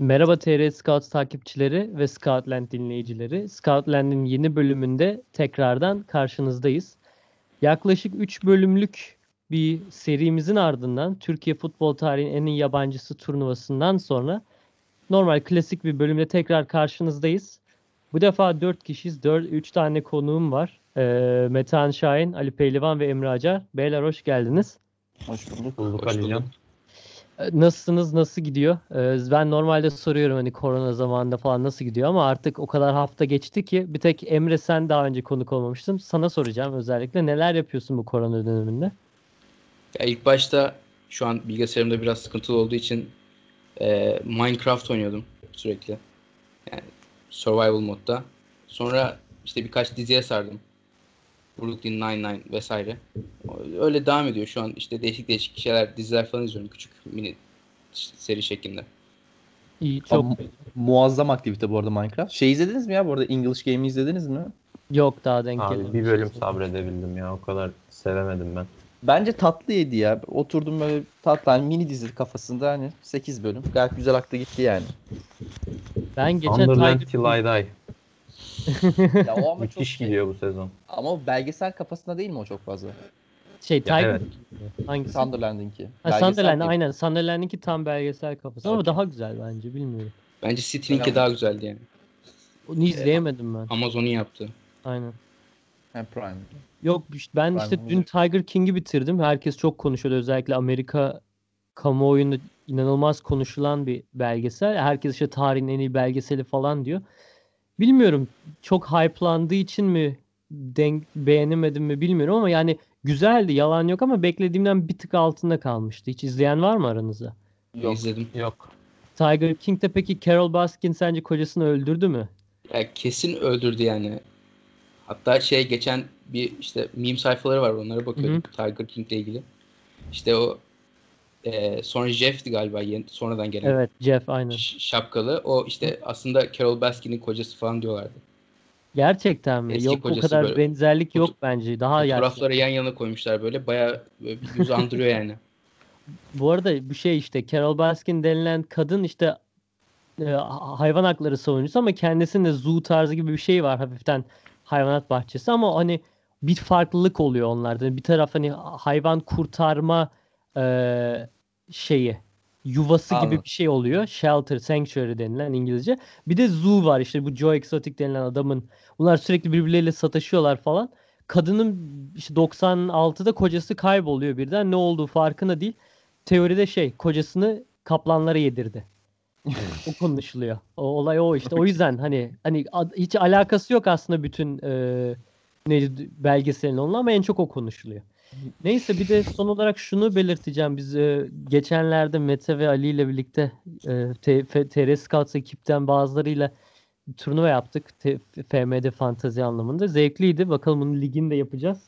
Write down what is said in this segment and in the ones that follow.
Merhaba TR Scout takipçileri ve Scoutland dinleyicileri. Scoutland'in yeni bölümünde tekrardan karşınızdayız. Yaklaşık 3 bölümlük bir serimizin ardından Türkiye futbol tarihinin en iyi yabancısı turnuvasından sonra normal klasik bir bölümde tekrar karşınızdayız. Bu defa 4 kişiyiz. 4, 3 tane konuğum var. Ee, Metehan Şahin, Ali Pehlivan ve Emre Acar. Beyler hoş geldiniz. Hoş bulduk. Bulduk Hoş Alican. Nasılsınız? Nasıl gidiyor? Ee, Ben normalde soruyorum hani korona zamanında falan nasıl gidiyor ama artık o kadar hafta geçti ki bir tek Emre sen daha önce konuk olmamıştın. Sana soracağım özellikle neler yapıyorsun bu korona döneminde? Ya ilk başta şu an bilgisayarımda biraz sıkıntılı olduğu için e, Minecraft oynuyordum sürekli. Yani survival modda. Sonra işte birkaç diziye sardım. Brooklyn Nine-Nine vesaire. Öyle devam ediyor şu an işte değişik değişik şeyler, diziler falan izliyorum küçük mini seri şeklinde. İyi, çok Am- muazzam aktivite bu arada Minecraft. Şey izlediniz mi ya bu arada English Game'i izlediniz mi? yok daha denk Abi gelmemiş. bir bölüm sabredebildim ya o kadar sevemedim ben. Bence tatlıydı ya. Oturdum böyle tatlı hani mini dizi kafasında hani 8 bölüm. Gayet güzel aktı gitti yani. Ben geçen Sunderland Tiger Till I Die. ya o ama çok Müthiş şey. gidiyor bu sezon. Ama belgesel kafasında değil mi o çok fazla? şey Tiger evet. hangisi? Sunderland'inki. Ha, Belgesel Sunderland değil. aynen. Sunderland'inki tam belgesel kafası ama daha güzel bence bilmiyorum. Bence City'ninki daha güzeldi yani. Onu izleyemedim ben. Amazon'un yaptığı. Aynen. Hem Prime. Yok işte ben Prime işte dün. Tiger King'i bitirdim. Herkes çok konuşuyordu. Özellikle Amerika kamuoyunda inanılmaz konuşulan bir belgesel. Herkes işte tarihin en iyi belgeseli falan diyor. Bilmiyorum çok hype'landığı için mi denk beğenemedim mi bilmiyorum ama yani güzeldi yalan yok ama beklediğimden bir tık altında kalmıştı. Hiç izleyen var mı aranızda? Yok. İzledim. Yok. Tiger King de peki Carol Baskin sence kocasını öldürdü mü? Ya kesin öldürdü yani. Hatta şey geçen bir işte meme sayfaları var onlara bakıyorduk Tiger King'le ilgili. İşte o e, sonra Jeff'ti galiba yeni, sonradan gelen Evet Jeff aynen. şapkalı. O işte aslında Carol Baskin'in kocası falan diyorlardı. Gerçekten mi? Eski Yok o kadar böyle benzerlik yok bence. Daha. Fotoğrafları yan yana koymuşlar böyle. Bayağı böyle bir yüz andırıyor yani. Bu arada bu şey işte Carol Baskin denilen kadın işte e, ha- hayvan hakları savunucusu ama kendisinde zoo tarzı gibi bir şey var hafiften hayvanat bahçesi ama hani bir farklılık oluyor onlarda. Bir taraf hani hayvan kurtarma e, şeyi yuvası gibi Anladım. bir şey oluyor. Shelter, sanctuary denilen İngilizce. Bir de zoo var işte bu Joe Exotic denilen adamın. Bunlar sürekli birbirleriyle sataşıyorlar falan. Kadının işte 96'da kocası kayboluyor birden. Ne olduğu farkında değil. Teoride şey kocasını kaplanlara yedirdi. o konuşuluyor. O olay o işte. O yüzden hani hani hiç alakası yok aslında bütün e, neydi belgeselin onunla ama en çok o konuşuluyor. Neyse bir de son olarak şunu belirteceğim. Biz e, geçenlerde Mete ve Ali ile birlikte e, TR Scouts ekipten bazılarıyla turnuva yaptık. T- FM'de fantazi anlamında. Zevkliydi. Bakalım bunu liginde yapacağız.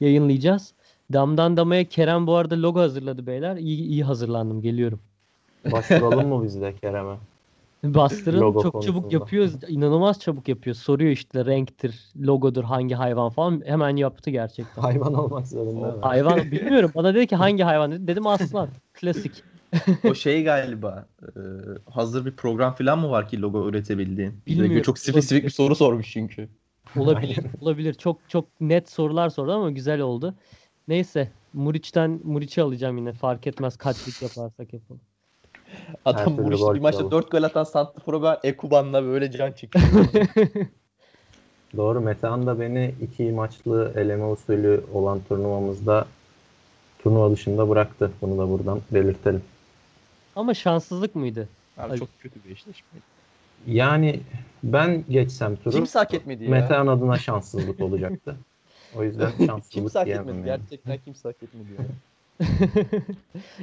Yayınlayacağız. Damdan damaya Kerem bu arada logo hazırladı beyler. İyi, iyi hazırlandım. Geliyorum. Başvuralım mı biz de Kerem'e? Bastırın Logo çok çabuk konusunda. yapıyor. İnanılmaz çabuk yapıyor. Soruyor işte renktir, logodur, hangi hayvan falan. Hemen yaptı gerçekten. Hayvan olmak zorunda mı? Hayvan bilmiyorum. Bana dedi ki hangi hayvan dedi. Dedim aslan. Klasik. o şey galiba e, hazır bir program falan mı var ki logo üretebildiğin? Bilmiyorum. Çok spesifik bir soru sormuş çünkü. Olabilir. olabilir. Çok çok net sorular sordu ama güzel oldu. Neyse. Muriç'ten Muriç'i alacağım yine. Fark etmez kaçlık yaparsak yapalım. Adam bu işte bir maçta kralı. 4 gol atan Santifor'a ben Ekuban'la böyle can çekiyor. Doğru Metehan da beni iki maçlı eleme usulü olan turnuvamızda turnuva dışında bıraktı. Bunu da buradan belirtelim. ama şanssızlık mıydı? Abi çok kötü bir eşleşme. Yani ben geçsem turu Kimse hak etmedi ya. Metehan adına şanssızlık olacaktı. O yüzden şanssızlık Kimse hak etmedi. yani. Gerçekten kimse hak etmedi ya.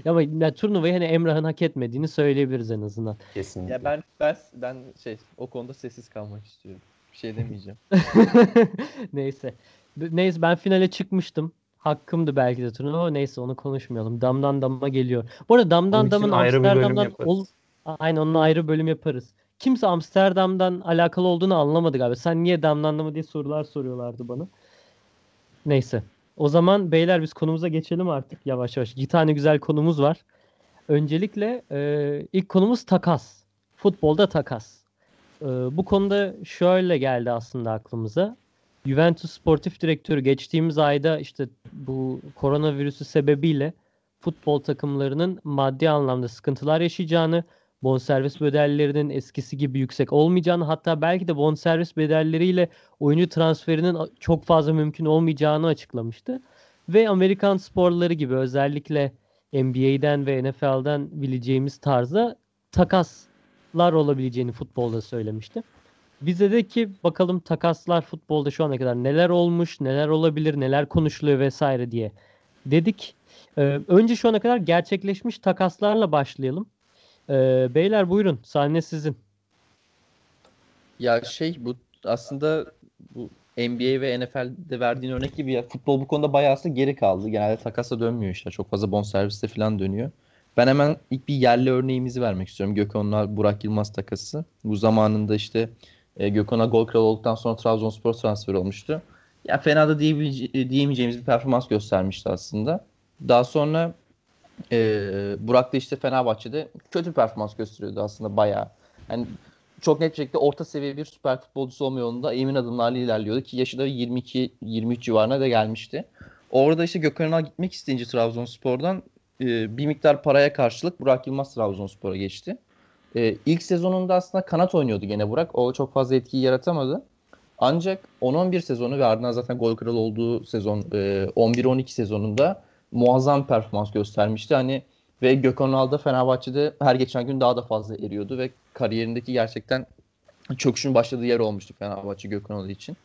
Ya ama ya, turnuvayı hani Emrah'ın hak etmediğini söyleyebiliriz en azından. Kesinlikle. Ya ben ben ben şey o konuda sessiz kalmak istiyorum. Bir şey demeyeceğim. Neyse. Neyse ben finale çıkmıştım. Hakkımdı belki de turnuva ama neyse onu konuşmayalım. Damdan dama geliyor. Bu arada damdan Onun damın ayrı bir bölüm Amsterdam'dan yaparız. ol... Aynen onun ayrı bölüm yaparız. Kimse Amsterdam'dan alakalı olduğunu anlamadı galiba. Sen niye damdan dama diye sorular soruyorlardı bana. Neyse. O zaman beyler biz konumuza geçelim artık yavaş yavaş. İki tane güzel konumuz var. Öncelikle e, ilk konumuz takas. Futbolda takas. Ee, bu konuda şöyle geldi aslında aklımıza. Juventus sportif direktörü geçtiğimiz ayda işte bu koronavirüsü sebebiyle futbol takımlarının maddi anlamda sıkıntılar yaşayacağını, bonservis bedellerinin eskisi gibi yüksek olmayacağını, hatta belki de bonservis bedelleriyle oyuncu transferinin çok fazla mümkün olmayacağını açıklamıştı. Ve Amerikan sporları gibi özellikle NBA'den ve NFL'den bileceğimiz tarzda takaslar olabileceğini futbolda söylemişti. Biz dedik ki bakalım takaslar futbolda şu ana kadar neler olmuş, neler olabilir, neler konuşuluyor vesaire diye dedik. Ee, önce şu ana kadar gerçekleşmiş takaslarla başlayalım. Ee, beyler buyurun sahne sizin. Ya şey bu aslında bu NBA ve NFL'de verdiğin örnek gibi ya futbol bu konuda bayağı aslında geri kaldı. Genelde takasa dönmüyor işte. Çok fazla bonserviste falan dönüyor. Ben hemen ilk bir yerli örneğimizi vermek istiyorum. Gökhan'la Burak Yılmaz takası. Bu zamanında işte e, Gökhan'a gol kralı olduktan sonra Trabzonspor transferi olmuştu. Ya fena da diyemeyeceğimiz bir performans göstermişti aslında. Daha sonra e, Burak da işte Fenerbahçe'de kötü performans gösteriyordu aslında bayağı. Yani çok net bir şekilde orta seviye bir süper futbolcusu olma yolunda emin adımlarla ilerliyordu ki yaşı da 22-23 civarına da gelmişti. Orada işte Gökhan Ünal gitmek isteyince Trabzonspor'dan e, bir miktar paraya karşılık Burak Yılmaz Trabzonspor'a geçti. E, ilk sezonunda aslında kanat oynuyordu gene Burak. O çok fazla etkiyi yaratamadı. Ancak 10-11 sezonu ve ardından zaten gol kralı olduğu sezon e, 11-12 sezonunda muazzam performans göstermişti. Hani ve Gökhan Ünal da Fenerbahçe'de her geçen gün daha da fazla eriyordu ve kariyerindeki gerçekten çöküşün başladığı yer olmuştu Fenerbahçe Gökhan Ünal için.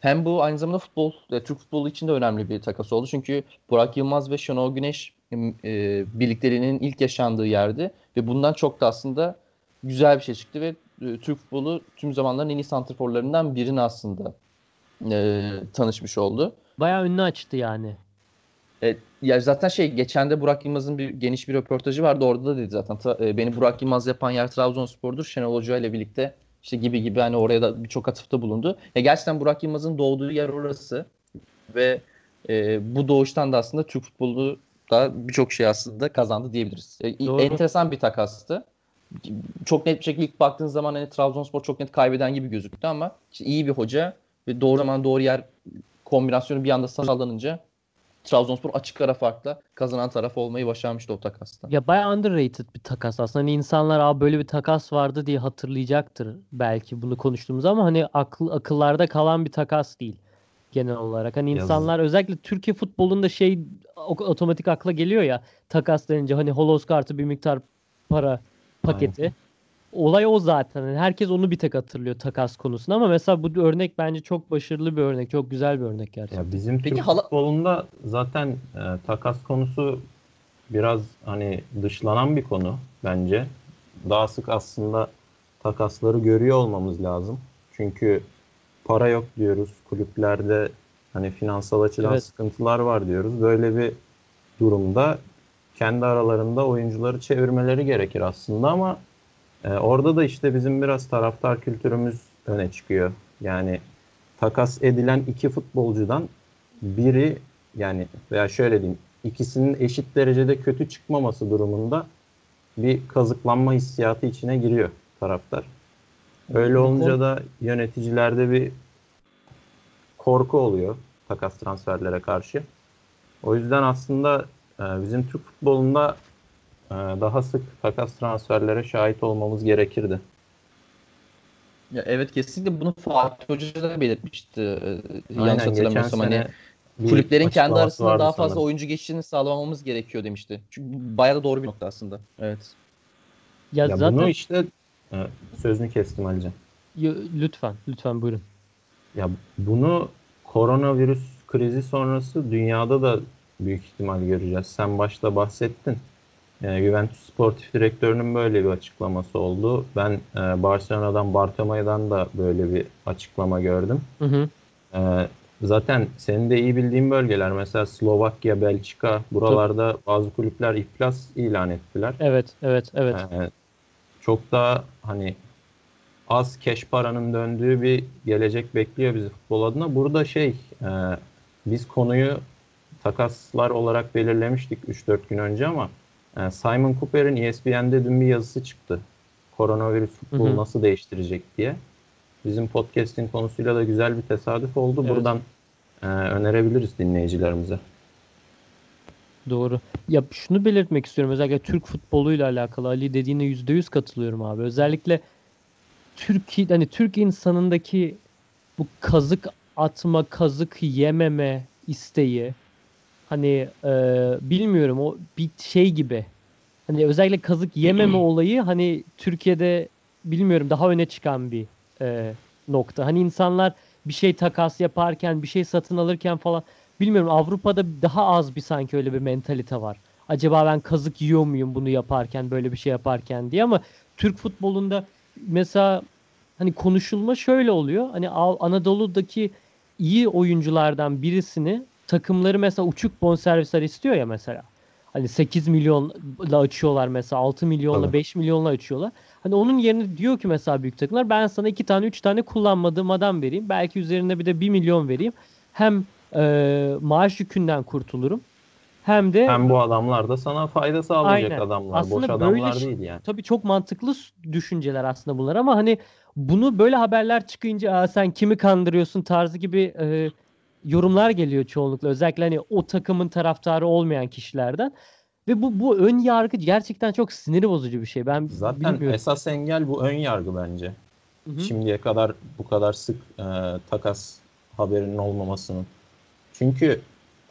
Hem bu aynı zamanda futbol, e, Türk futbolu için de önemli bir takas oldu. Çünkü Burak Yılmaz ve Şenol Güneş e, birliklerinin ilk yaşandığı yerdi. Ve bundan çok da aslında güzel bir şey çıktı ve e, Türk futbolu tüm zamanların en iyi santrforlarından birine aslında e, tanışmış oldu. Bayağı ünlü açtı yani. E, ya zaten şey geçen de Burak Yılmaz'ın bir geniş bir röportajı vardı. Orada da dedi zaten. Ta- e, beni Burak Yılmaz yapan yer Trabzonspor'dur. Şenol Hoca ile birlikte işte gibi gibi hani oraya da birçok atıfta bulundu. Ya gerçekten Burak Yılmaz'ın doğduğu yer orası ve e, bu doğuştan da aslında Türk futbolu da birçok şey aslında kazandı diyebiliriz. E, Doğru. enteresan bir takastı. Çok net bir şekilde ilk baktığın zaman hani Trabzonspor çok net kaybeden gibi gözüktü ama işte iyi bir hoca ve doğru zaman doğru yer kombinasyonu bir anda sağlanınca Trabzonspor açık ara farkla kazanan taraf olmayı başarmıştı o takasta. Ya bayağı underrated bir takas aslında. Hani insanlar Aa, böyle bir takas vardı diye hatırlayacaktır belki bunu konuştuğumuz ama hani akıl akıllarda kalan bir takas değil genel olarak. Hani insanlar özellikle Türkiye futbolunda şey otomatik akla geliyor ya takas denince hani holoz kartı bir miktar para paketi. Olay o zaten. Hani herkes onu bir tek hatırlıyor takas konusunda ama mesela bu örnek bence çok başarılı bir örnek. Çok güzel bir örnek gerçekten. Ya bizim Peki Türk hala- futbolunda zaten e, takas konusu biraz hani dışlanan bir konu bence. Daha sık aslında takasları görüyor olmamız lazım. Çünkü para yok diyoruz. Kulüplerde hani finansal açıdan Evet. sıkıntılar var diyoruz. Böyle bir durumda kendi aralarında oyuncuları çevirmeleri gerekir aslında ama e, orada da işte bizim biraz taraftar kültürümüz öne çıkıyor. Yani takas edilen iki futbolcudan biri yani veya şöyle diyeyim ikisinin eşit derecede kötü çıkmaması durumunda bir kazıklanma hissiyatı içine giriyor taraftar. Öyle olunca da yöneticilerde bir korku oluyor takas transferlere karşı. O yüzden aslında e, bizim Türk futbolunda daha sık takas transferlere şahit olmamız gerekirdi. Ya evet kesinlikle bunu Fatih Hoca da belirtmişti. Ee, Aynen, yanlış hatırlamıyorsam hani kulüplerin kendi arasında daha fazla sanırım. oyuncu geçişini sağlamamız gerekiyor demişti. Çünkü bayağı da doğru bir nokta aslında. Evet. Ya, Ya zaten bunu işte e, sözünü kestim Alican. Ya, lütfen lütfen buyurun. Ya bunu koronavirüs krizi sonrası dünyada da büyük ihtimal göreceğiz. Sen başta bahsettin. E, Juventus sportif direktörünün böyle bir açıklaması oldu. Ben e, Barcelona'dan Bartomeu'dan da böyle bir açıklama gördüm. Hı hı. E, zaten senin de iyi bildiğin bölgeler mesela Slovakya, Belçika buralarda bazı kulüpler iflas ilan ettiler. Evet evet evet. Ee, çok daha hani az cash paranın döndüğü bir gelecek bekliyor bizi futbol adına. Burada şey e, biz konuyu takaslar olarak belirlemiştik 3-4 gün önce ama e, Simon Cooper'in ESPN'de dün bir yazısı çıktı. koronavirüs futbolu Hı hı. nasıl değiştirecek diye. Bizim podcast'in konusuyla da güzel bir tesadüf oldu. Evet. Buradan e, önerebiliriz dinleyicilerimize. Doğru. Ya şunu belirtmek istiyorum özellikle Türk futboluyla alakalı Ali dediğine %100 katılıyorum abi. Özellikle Türkiye hani Türk insanındaki bu kazık atma, kazık yememe isteği hani e, bilmiyorum o bir şey gibi. Hani özellikle kazık yememe olayı hani Türkiye'de bilmiyorum daha öne çıkan bir e, nokta. Hani insanlar bir şey takas yaparken, bir şey satın alırken falan bilmiyorum Avrupa'da daha az bir sanki öyle bir mentalite var. Acaba ben kazık yiyor muyum bunu yaparken, böyle bir şey yaparken diye ama Türk futbolunda mesela hani konuşulma şöyle oluyor. Hani Anadolu'daki iyi oyunculardan birisini takımları mesela uçuk bonservisler istiyor ya mesela. Hani 8 milyonla açıyorlar mesela 6 milyonla Tabii. 5 milyonla açıyorlar. Hani onun yerine diyor ki mesela büyük takımlar ben sana 2 tane 3 tane kullanmadığım adam vereyim. Belki üzerine bir de 1 milyon vereyim. Hem e, maaş yükünden kurtulurum. Hem de Hem bu adamlar da sana fayda sağlayacak Aynen. adamlar. Aslında Boş adamlar şey- değil yani. tabii çok mantıklı düşünceler aslında bunlar ama hani bunu böyle haberler çıkınca Aa, sen kimi kandırıyorsun tarzı gibi e, yorumlar geliyor çoğunlukla. Özellikle hani o takımın taraftarı olmayan kişilerden. Ve bu bu ön yargı gerçekten çok siniri bozucu bir şey. Ben Zaten bilmiyorum. esas engel bu ön yargı bence. Hı hı. Şimdiye kadar bu kadar sık e, takas haberinin olmamasının. Çünkü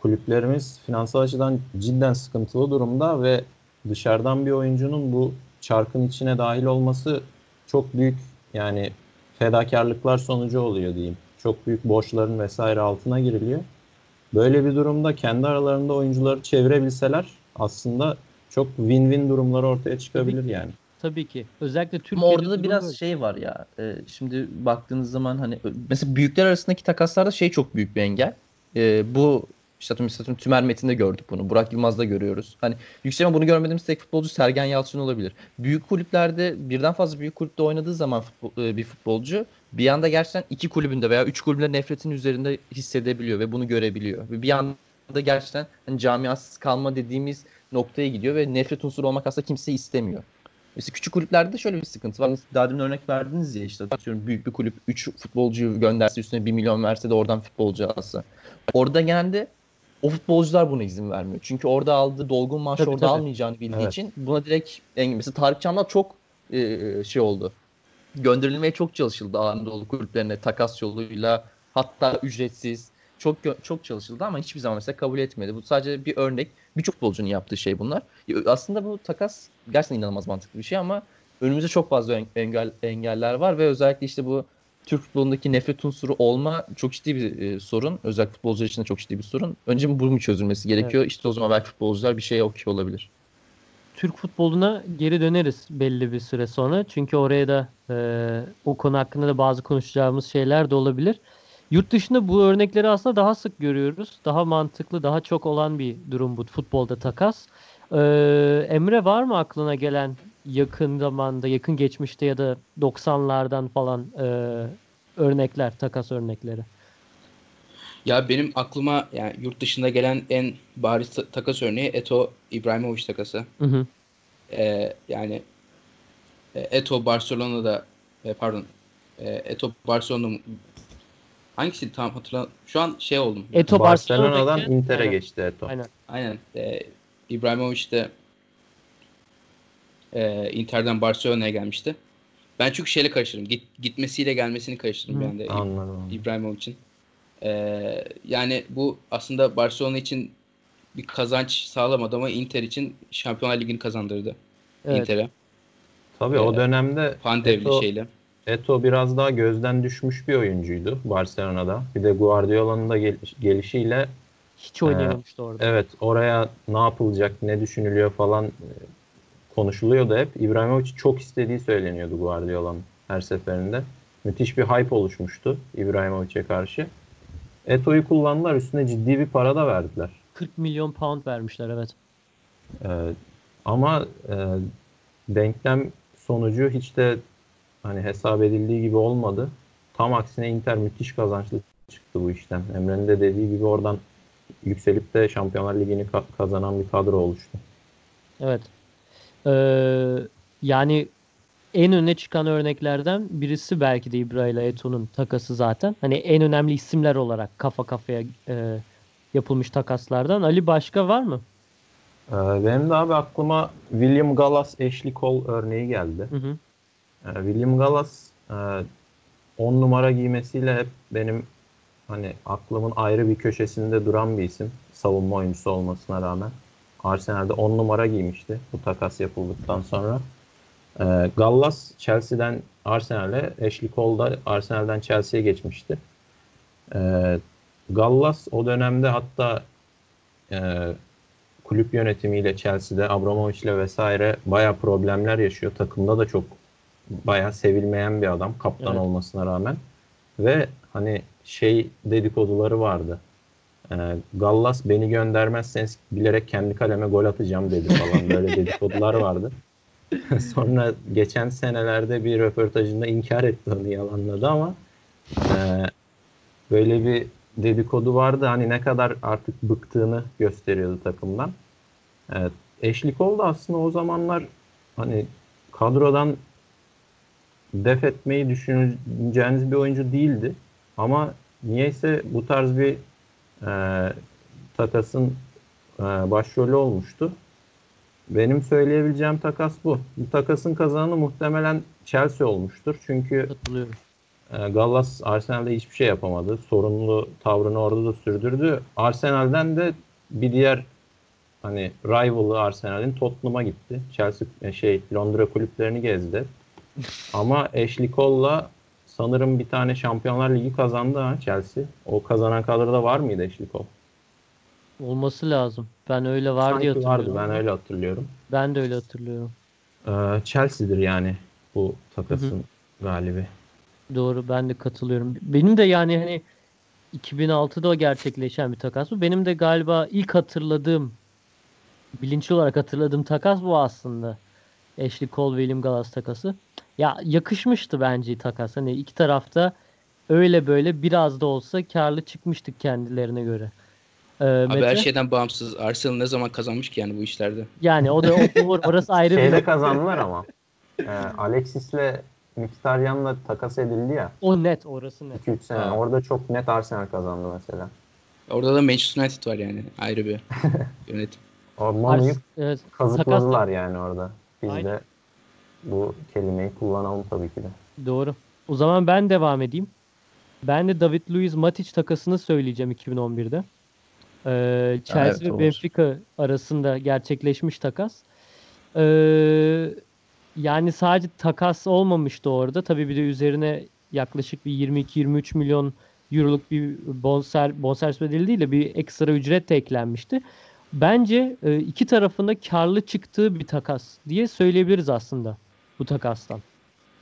kulüplerimiz finansal açıdan cidden sıkıntılı durumda ve dışarıdan bir oyuncunun bu çarkın içine dahil olması çok büyük yani fedakarlıklar sonucu oluyor diyeyim. Çok büyük borçların vesaire altına giriliyor. Böyle bir durumda kendi aralarında oyuncuları çevirebilseler aslında çok win-win durumları ortaya çıkabilir ki. yani. Tabii ki. Özellikle Ama Türkiye'de orada da biraz böyle. şey var ya. e, şimdi baktığınız zaman hani mesela büyükler arasındaki takaslarda şey çok büyük bir engel. E, bu işte atıyorum Tümer Metin'de gördük bunu. Burak Yılmaz'da görüyoruz. Hani yükselme bunu görmediğimiz tek futbolcu Sergen Yalçın olabilir. Büyük kulüplerde birden fazla büyük kulüpte oynadığı zaman futbol- e, bir futbolcu bir anda gerçekten iki kulübünde veya üç kulübünde nefretin üzerinde hissedebiliyor ve bunu görebiliyor. Ve bir anda gerçekten hani camiasız kalma dediğimiz noktaya gidiyor ve nefret unsuru olmak aslında kimse istemiyor. Mesela küçük kulüplerde de şöyle bir sıkıntı var. Daha demin örnek verdiniz ya işte atıyorum büyük bir kulüp 3 futbolcuyu gönderse üstüne 1 milyon verse de oradan futbolcu alsa. Orada genelde o futbolcular buna izin vermiyor. Çünkü orada aldığı dolgun maaşı Tabii, orada tabii. almayacağını bildiği Evet. için buna direkt engel. Mesela Tarık Çamlar çok e, şey oldu. Gönderilmeye çok çalışıldı Anadolu kulüplerine takas yoluyla hatta ücretsiz çok çok çalışıldı ama hiçbir zaman mesela kabul etmedi. Bu sadece bir örnek. Birçok futbolcunun yaptığı şey bunlar. Ya, Aslında bu takas gerçekten inanılmaz mantıklı bir şey ama önümüzde çok fazla en- engel engeller var ve özellikle işte bu Türk futbolundaki nefret unsuru olma çok ciddi bir e, sorun. Özellikle futbolcular için de çok ciddi bir sorun. Önce bunun çözülmesi gerekiyor. İşte o zaman belki futbolcular bir şeye okey olabilir. Türk futboluna geri döneriz belli bir süre sonra. Çünkü oraya da e, o konu hakkında da bazı konuşacağımız şeyler de olabilir. Yurt dışında bu örnekleri aslında daha sık görüyoruz. Daha mantıklı, daha çok olan bir durum bu futbolda takas. E, Emre var mı aklına gelen yakın zamanda, yakın geçmişte ya da 90'lardan falan e, örnekler, takas örnekleri? Ya benim aklıma yani yurt dışında gelen en bariz ta- takas örneği Eto İbrahimovic takası. Hı hı. Ee, yani e, Eto Barcelona'da e, pardon e, Eto Barcelona hangisi tam hatırlam şu an şey oldum. Eto Barcelona'dan Inter'e Aynen. geçti Eto. Aynen. Aynen. E, İbrahimovic de e, Inter'den Barcelona'ya gelmişti. Ben çünkü şeyle karıştırdım. Git, gitmesiyle gelmesini karıştırdım Hı. yani de Anladım. İbrahimovic'in. Ee, yani bu aslında Barcelona için bir kazanç sağlamadı ama Inter için Şampiyonlar Ligi'ni kazandırdı Evet. Inter'e. Tabii o Ee, dönemde Pandevli Eto- şeyle. Eto biraz daha gözden düşmüş bir oyuncuydu Barcelona'da. Bir de Guardiola'nın da gel- gelişiyle Hiç oynayamamıştı orada. evet oraya ne yapılacak, ne düşünülüyor falan e, konuşuluyordu hep. İbrahimovic çok istediği söyleniyordu Guardiola'nın her seferinde. Müthiş bir hype oluşmuştu İbrahimovic'e karşı. Eto'yu kullandılar, üstüne ciddi bir para da verdiler. 40 milyon pound vermişler evet. Ee, ama e, denklem sonucu hiç de hani hesap edildiği gibi olmadı. Tam aksine Inter müthiş kazançlı çıktı bu işten. Emre'nin de dediği gibi oradan yükselip de Şampiyonlar Ligi'ni ka- kazanan bir kadro oluştu. Evet. Ee, yani en öne çıkan örneklerden birisi belki de Ibra ile Eto'nun takası zaten. Hani en önemli isimler olarak kafa kafaya e, yapılmış takaslardan. Ali başka var mı? Ee, benim de abi aklıma William Gallas, Ashley Cole örneği geldi. Hı hı. Ee, William Gallas 10 numara giymesiyle hep benim hani aklımın ayrı bir köşesinde duran bir isim. Savunma oyuncusu olmasına rağmen. Arsenal'de 10 numara giymişti bu takas yapıldıktan sonra. Ee, Gallas Chelsea'den Arsenal'e, Ashley Cole da Arsenal'den Chelsea'ye geçmişti. Ee, Gallas o dönemde hatta e, kulüp yönetimiyle Chelsea'de Abramovich'le vesaire baya problemler yaşıyor. Takımda da çok baya sevilmeyen bir adam kaptan Evet. olmasına rağmen. Ve hani şey dedikoduları vardı. Ee, Gallas beni göndermezseniz bilerek kendi kaleme gol atacağım dedi falan. Böyle dedikodular vardı. Sonra geçen senelerde bir röportajında inkar etti onu yalanladı ama e, böyle bir dedikodu vardı. Hani ne kadar artık bıktığını gösteriyordu takımdan. Ashley Cole da aslında o zamanlar hani kadrodan def etmeyi düşüneceğiniz bir oyuncu değildi. Ama niyeyse bu tarz bir e, takasın e, başrolü olmuştu. Benim söyleyebileceğim takas bu. Bu takasın kazananı muhtemelen Chelsea olmuştur. Çünkü e, Gallas Arsenal'de hiçbir şey yapamadı. Sorunlu tavrını orada da sürdürdü. Arsenal'den de bir diğer hani rival'ı Arsenal'in Tottenham'a gitti. Chelsea e, şey Londra kulüplerini gezdi. Ama Ashley Cole'la sanırım bir tane Şampiyonlar Ligi kazandı ha Chelsea. O kazanan kadroda var mıydı Cole? Olması lazım. Ben öyle var diye Sanki hatırlıyorum. vardı ben öyle hatırlıyorum. Ben de öyle hatırlıyorum. Ee, Chelsea'dir yani bu takasın galibi. Doğru ben de katılıyorum. Benim de yani hani 2006'da gerçekleşen bir takas bu. Benim de galiba ilk hatırladığım bilinçli olarak hatırladığım takas bu aslında. Ashley Cole William Gallas takası. Ya yakışmıştı bence takas. Hani iki tarafta öyle böyle biraz da olsa karlı çıkmıştık kendilerine göre. Ee, Abi Mete? her şeyden bağımsız. Arsenal ne zaman kazanmış ki yani bu işlerde? Yani o da o, orası ayrı bir Şeyde kazandılar ama. Ee, Alexis'le Mkhitaryan'la takas edildi ya. O net orası net. 2-3 sene. Ha. Orada çok net Arsenal kazandı mesela. Orada da Manchester United var yani. Ayrı bir yönetim. O Manu'yu Ars- evet, kazıkladılar yani orada. Biz Aynen. de bu kelimeyi kullanalım tabii ki de. Doğru. O zaman ben devam edeyim. Ben de David Luiz Matic takasını söyleyeceğim 2011'de. Ee, Chelsea Evet, ve olur. Benfica arasında gerçekleşmiş takas. Ee, yani sadece takas olmamıştı orada. Tabii bir de üzerine yaklaşık bir 22-23 milyon euroluk bir bonser, bonservis bedeli değil de bir ekstra ücret de eklenmişti. Bence e, iki tarafında karlı çıktığı bir takas diye söyleyebiliriz aslında bu takastan.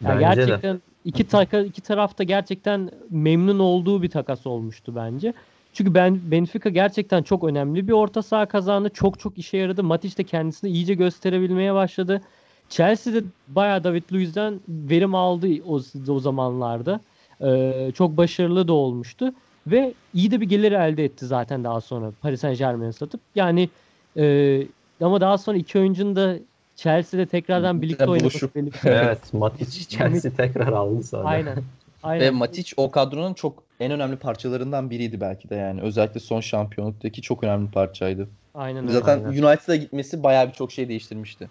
Yani Bence de. gerçekten iki taka, iki tarafta gerçekten memnun olduğu bir takas olmuştu bence. Çünkü ben Benfica gerçekten çok önemli bir orta saha kazandı. Çok çok işe yaradı. Matic de kendisini iyice gösterebilmeye başladı. Chelsea de bayağı David Luiz'den verim aldı o, o zamanlarda. Ee, çok başarılı da olmuştu. Ve iyi de bir gelir elde etti zaten daha sonra Paris Saint Germain'e satıp. Yani e, ama daha sonra iki oyuncunun da Chelsea'de tekrardan birlikte şey. Evet, Matic Chelsea tekrar aldı sonra. Aynen. Ve Aynen. Matic o kadronun çok en önemli parçalarından biriydi belki de yani. Özellikle son şampiyonluktaki çok önemli parçaydı. Aynen öyle. Zaten Aynen. United'a gitmesi bayağı birçok şey değiştirmişti.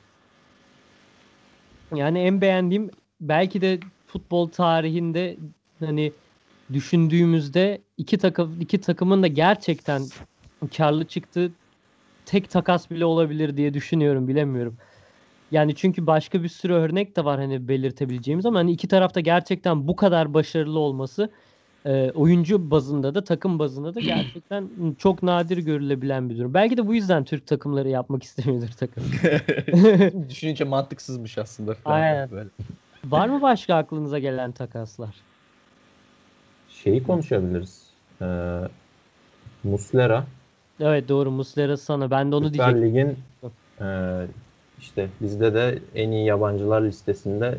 Yani en beğendiğim belki de futbol tarihinde hani düşündüğümüzde iki takım iki takımın da gerçekten karlı çıktığı tek takas bile olabilir diye düşünüyorum bilemiyorum. Yani çünkü başka bir sürü örnek de var hani belirtebileceğimiz ama hani iki tarafta gerçekten bu kadar başarılı olması e, oyuncu bazında da takım bazında da gerçekten çok nadir görülebilen bir durum. Belki de bu yüzden Türk takımları yapmak istemiyordur takım. Düşününce mantıksızmış aslında. falan Aynen. Böyle. Var mı başka aklınıza gelen takaslar? Şeyi konuşabiliriz. Ee, Muslera Evet doğru Muslera sana. Ben de onu Süper diyecektim. Lig'in e, işte bizde de en iyi yabancılar listesinde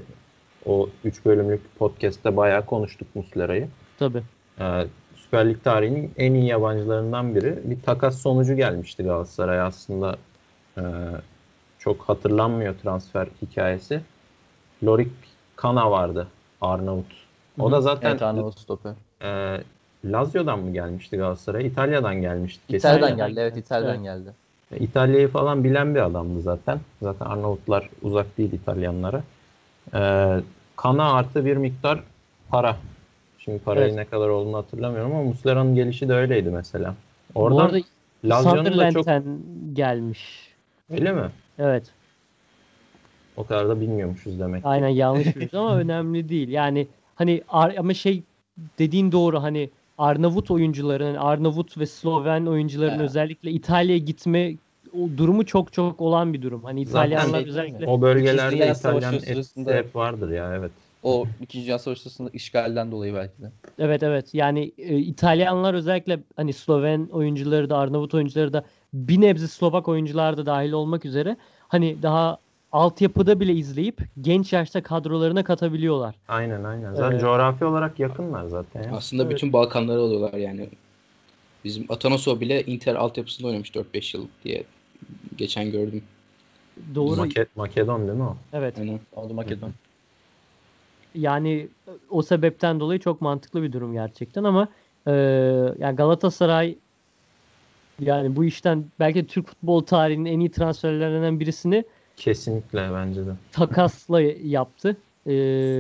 o 3 bölümlük podcast'te bayağı konuştuk Muslera'yı. Tabii. Ee, Süper Lig tarihinin en iyi yabancılarından biri. Bir takas sonucu gelmişti Galatasaray'a aslında. Ee, çok hatırlanmıyor transfer hikayesi. Lorik Kana vardı. Arnavut. O da zaten Evet Arnavut stoper. e, Lazio'dan mı gelmişti Galatasaray'a? İtalya'dan gelmişti. İtalya'dan geldi. Evet. İtalya'dan Evet. geldi. İtalya'yı falan bilen bir adamdı zaten. Zaten Arnavutlar uzak değil İtalyanlara. Ee, kana artı bir miktar para. Şimdi parayı Evet. ne kadar olduğunu hatırlamıyorum ama Muslera'nın gelişi de öyleydi mesela. Oradan Lazio'nun da çok gelmiş. öyle mi? Evet. O kadar da bilmiyormuşuz demek. ki. Aynen yanlış bildim ama önemli değil. Yani hani ama şey dediğin doğru hani Arnavut oyuncuların Arnavut ve Sloven oyuncuların Ha. özellikle İtalya'ya gitme o durumu çok çok olan bir durum. Hani İtalyanlar şey- özellikle O bölgelerde İtalyan etkisi sırasında- hep vardır ya evet. O 2. Dünya Savaşı sırasında işgalden dolayı belki de. Evet evet yani e, İtalyanlar özellikle hani Sloven oyuncuları da Arnavut oyuncuları da bir nebze Slovak oyuncular da dahil olmak üzere hani daha altyapıda bile izleyip genç yaşta kadrolarına katabiliyorlar. Aynen aynen. Zaten Evet. coğrafi olarak yakınlar zaten ya. Aslında Evet. bütün Balkanları alıyorlar yani. Bizim Atanasov bile Inter altyapısında oynamış 4-5 yıl diye geçen gördüm. Doğru. Make- Makedon değil mi o? Evet. Aynen. Oldu Makedon. Yani o sebepten dolayı çok mantıklı bir durum gerçekten ama e, yani Galatasaray yani bu işten belki Türk futbol tarihinin en iyi transferlerinden birisini Kesinlikle bence de. takasla yaptı. E,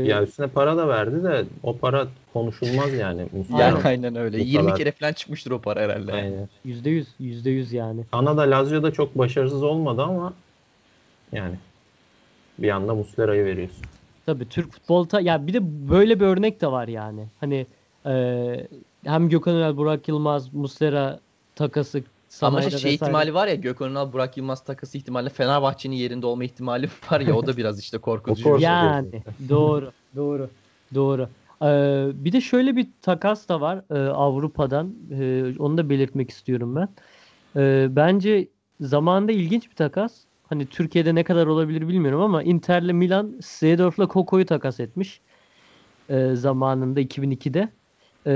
Ya üstüne para da verdi de o para konuşulmaz yani. Yani Aynen. öyle. Bu 20 kadar. kere falan çıkmıştır o para herhalde. Aynen. Yüzde yüz, yüzde yüz yani. Kanada Lazio'da çok başarısız olmadı ama yani bir anda Muslera'yı veriyorsun. Tabii Türk futbol ta- ya bir de böyle bir örnek de var yani. Hani e, hem Gökhan Ünal, Burak Yılmaz, Muslera takası Ama Sanay'da şey vesaire. ihtimali var ya Gökhan Ünal, Burak Yılmaz takası ihtimali Fenerbahçe'nin yerinde olma ihtimali var ya o da biraz işte korkutucu. Yani doğru, doğru, doğru. Ee, bir de şöyle bir takas da var e, Avrupa'dan. E, onu da belirtmek istiyorum ben. E, bence zamanında ilginç bir takas. Hani Türkiye'de ne kadar olabilir bilmiyorum ama Inter'le Milan Seedorf'la Koko'yu takas etmiş. E, zamanında 2002'de. E,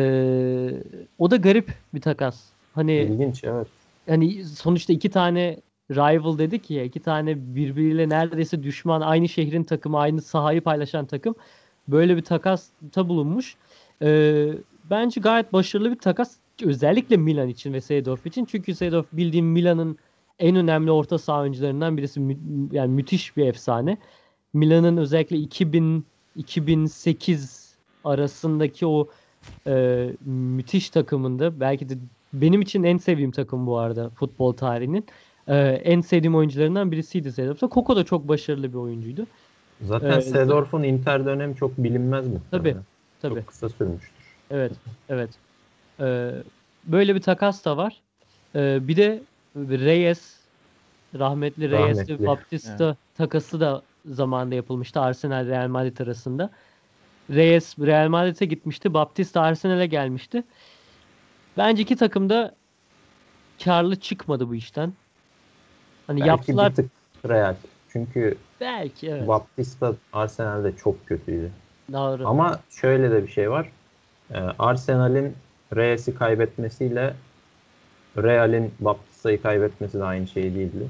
o da garip bir takas. Hani İlginç evet. Hani sonuçta iki tane rival dedik ya iki tane birbiriyle neredeyse düşman aynı şehrin takımı aynı sahayı paylaşan takım böyle bir takasta bulunmuş. Ee, bence gayet başarılı bir takas özellikle Milan için ve Seedorf için çünkü Seedorf bildiğim Milan'ın en önemli orta saha oyuncularından birisi Mü- yani müthiş bir efsane. Milan'ın özellikle 2000 2008 arasındaki o e, müthiş takımında belki de benim için en sevdiğim takım bu arada futbol tarihinin. Ee, en sevdiğim oyuncularından birisiydi Seedorf. Koko da çok başarılı bir oyuncuydu. Zaten Evet. Seedorf'un Inter dönemi çok bilinmez mi? Tabii, Tabii. Çok kısa sürmüştür. Evet, evet. Ee, böyle bir takas da var. Ee, bir de Reyes, rahmetli Reyes Rahmetli. ve Baptista takası da zamanında yapılmıştı Arsenal Real Madrid arasında. Reyes Real Madrid'e gitmişti. Baptista Arsenal'e gelmişti. Bence iki takım da karlı çıkmadı bu işten. Hani Belki yaptılar bir tık Real. Çünkü belki evet. Baptista Arsenal'de çok kötüydü. Doğru. Ama şöyle de bir şey var. Ee, Arsenal'in Reyes'i kaybetmesiyle Real'in Baptista'yı kaybetmesi de aynı şey değildi.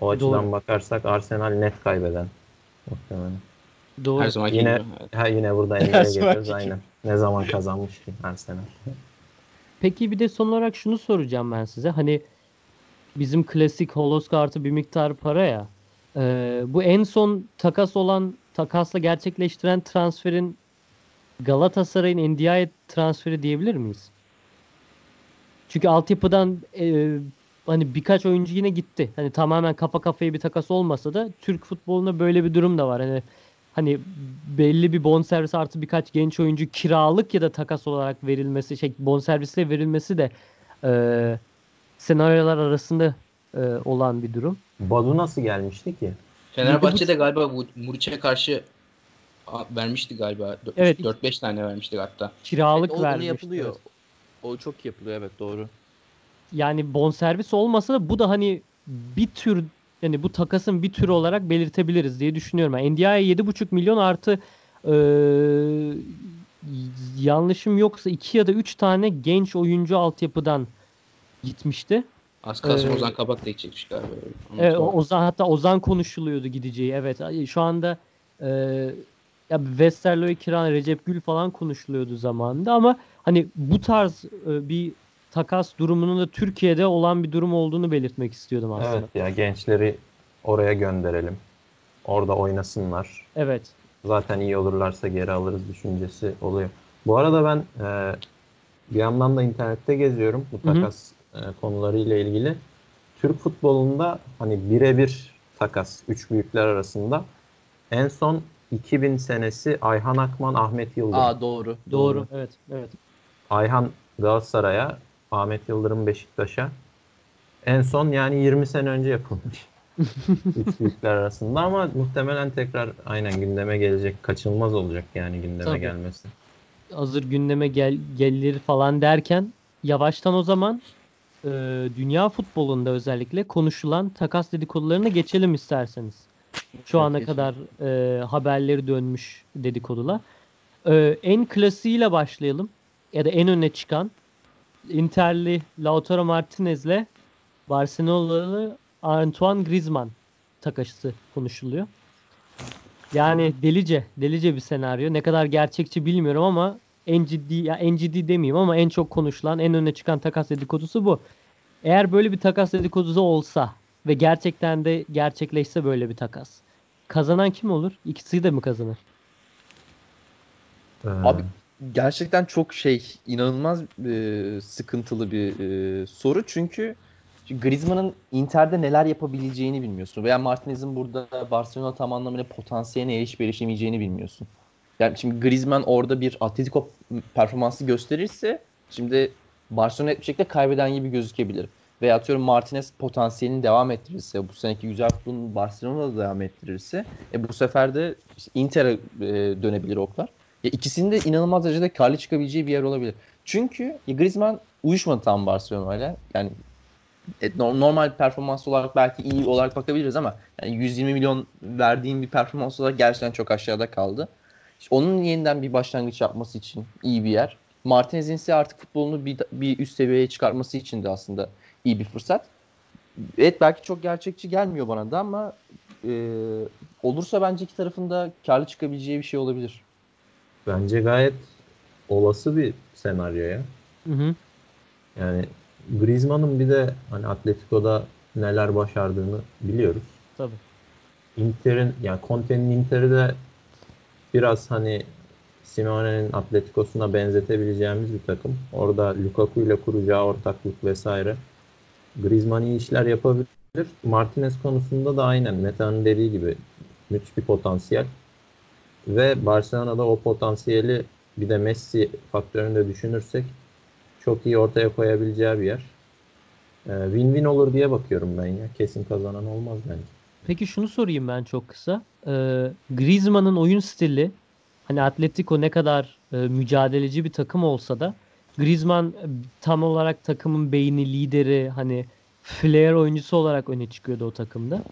O açıdan Doğru. bakarsak Arsenal net kaybeden. Muhtemelen. Doğru. Her Yine gibi. Ha, yine burada Emre'ye geliyoruz aynen. Ne zaman kazanmış ki Arsenal. Peki bir de son olarak şunu soracağım ben size. Hani bizim klasik holos kartı bir miktar para ya. Ee, bu en son takas olan takasla gerçekleştiren transferin Galatasaray'ın NDI transferi diyebilir miyiz? Çünkü altyapıdan e, hani birkaç oyuncu yine gitti. Hani tamamen kafa kafaya bir takas olmasa da Türk futbolunda böyle bir durum da var. Hani hani belli bir bonservis artı birkaç genç oyuncu kiralık ya da takas olarak verilmesi, şey bonservisle verilmesi de e, senaryolar arasında e, olan bir durum. Badu nasıl gelmişti ki? Fenerbahçe'de galiba Muriç'e karşı vermişti galiba. Evet. 4-5 tane vermiştik hatta. Kiralık Evet, vermişti. yapılıyor. evet. O çok yapılıyor evet doğru. Yani bonservis olmasa da bu da hani bir tür yani bu takasın bir türü olarak belirtebiliriz diye düşünüyorum. Yani NDI'ye 7,5 milyon artı e, yanlışım yoksa 2 ya da 3 tane genç oyuncu altyapıdan gitmişti. Az kalsın Ee, Ozan Kabak da gidecekmiş galiba. Evet, Ozan hatta Ozan konuşuluyordu gideceği. Evet. Şu anda e, ya Westerlo'yu kiran Recep Gül falan konuşuluyordu zamanında ama hani bu tarz e, bir takas durumunun da Türkiye'de olan bir durum olduğunu belirtmek istiyordum aslında. Evet ya gençleri oraya gönderelim. Orada oynasınlar. Evet. Zaten iyi olurlarsa geri alırız düşüncesi oluyor. Bu arada ben e, bir yandan da internette geziyorum bu takas e, konularıyla ilgili. Türk futbolunda hani birebir takas üç büyükler arasında en son 2000 senesi Ayhan Akman, Ahmet Yıldırım. Aa doğru. Doğru. Evet. Evet. Ayhan Galatasaray'a, Ahmet Yıldırım Beşiktaş'a. En son yani 20 sene önce yapılmış. Üç büyükler arasında ama muhtemelen tekrar aynen gündeme gelecek. Kaçınılmaz olacak yani gündeme Tabii. gelmesi. hazır gündeme gel gelir falan derken yavaştan o zaman e, dünya futbolunda özellikle konuşulan takas dedikodularına geçelim isterseniz. Şu ana kadar e, haberleri dönmüş dedikodular. E, en klasiğiyle başlayalım ya da en öne çıkan Interli Lautaro Martinez'le Barcelona'lı Antoine Griezmann takası konuşuluyor. Yani delice, delice bir senaryo. Ne kadar gerçekçi bilmiyorum ama en ciddi ya en ciddi demeyeyim ama en çok konuşulan, en öne çıkan takas dedikodusu bu. Eğer böyle bir takas dedikodusu olsa ve gerçekten de gerçekleşse böyle bir takas. Kazanan kim olur? İkisi de mi kazanır? Ee, Abi gerçekten çok şey inanılmaz e, sıkıntılı bir e, soru çünkü Griezmann'ın Inter'de neler yapabileceğini bilmiyorsun veya Martinez'in burada Barcelona tam anlamıyla potansiyeline erişip erişemeyeceğini bilmiyorsun. Yani şimdi Griezmann orada bir Atletico performansı gösterirse şimdi Barcelona bir şekilde kaybeden gibi gözükebilir. Veya atıyorum Martinez potansiyelini devam ettirirse, bu seneki güzel futbolunu Barcelona'da devam ettirirse e bu sefer de Inter'e e, dönebilir oklar. Ya ikisinin de inanılmaz derecede karlı çıkabileceği bir yer olabilir. Çünkü Griezmann uyuşmadı tam Barcelona'yla. Yani e, no- normal performans olarak belki iyi olarak bakabiliriz ama yani 120 milyon verdiğin bir performans olarak gerçekten çok aşağıda kaldı. İşte onun yeniden bir başlangıç yapması için iyi bir yer. Martinez'in ise artık futbolunu bir, bir üst seviyeye çıkartması için de aslında iyi bir fırsat. Evet belki çok gerçekçi gelmiyor bana da ama e, olursa bence iki tarafın da karlı çıkabileceği bir şey olabilir. Bence gayet olası bir senaryo ya. Hı hı. Yani Griezmann'ın bir de hani Atletico'da neler başardığını biliyoruz. Tabii. Inter'in yani Conte'nin Inter'i de biraz hani Simone'nin Atletico'suna benzetebileceğimiz bir takım. Orada Lukaku ile kuracağı ortaklık vesaire. Griezmann iyi işler yapabilir. Martinez konusunda da aynen Meta'nın dediği gibi müthiş bir potansiyel. Ve Barcelona'da o potansiyeli bir de Messi faktörünü de düşünürsek çok iyi ortaya koyabileceği bir yer. Ee, Win-win olur diye bakıyorum ben ya. Kesin kazanan olmaz bence. Peki şunu sorayım ben çok kısa. Ee, Griezmann'ın oyun stili hani Atletico ne kadar e, mücadeleci bir takım olsa da Griezmann e, tam olarak takımın beyni, lideri, hani flair oyuncusu olarak öne çıkıyordu o takımda.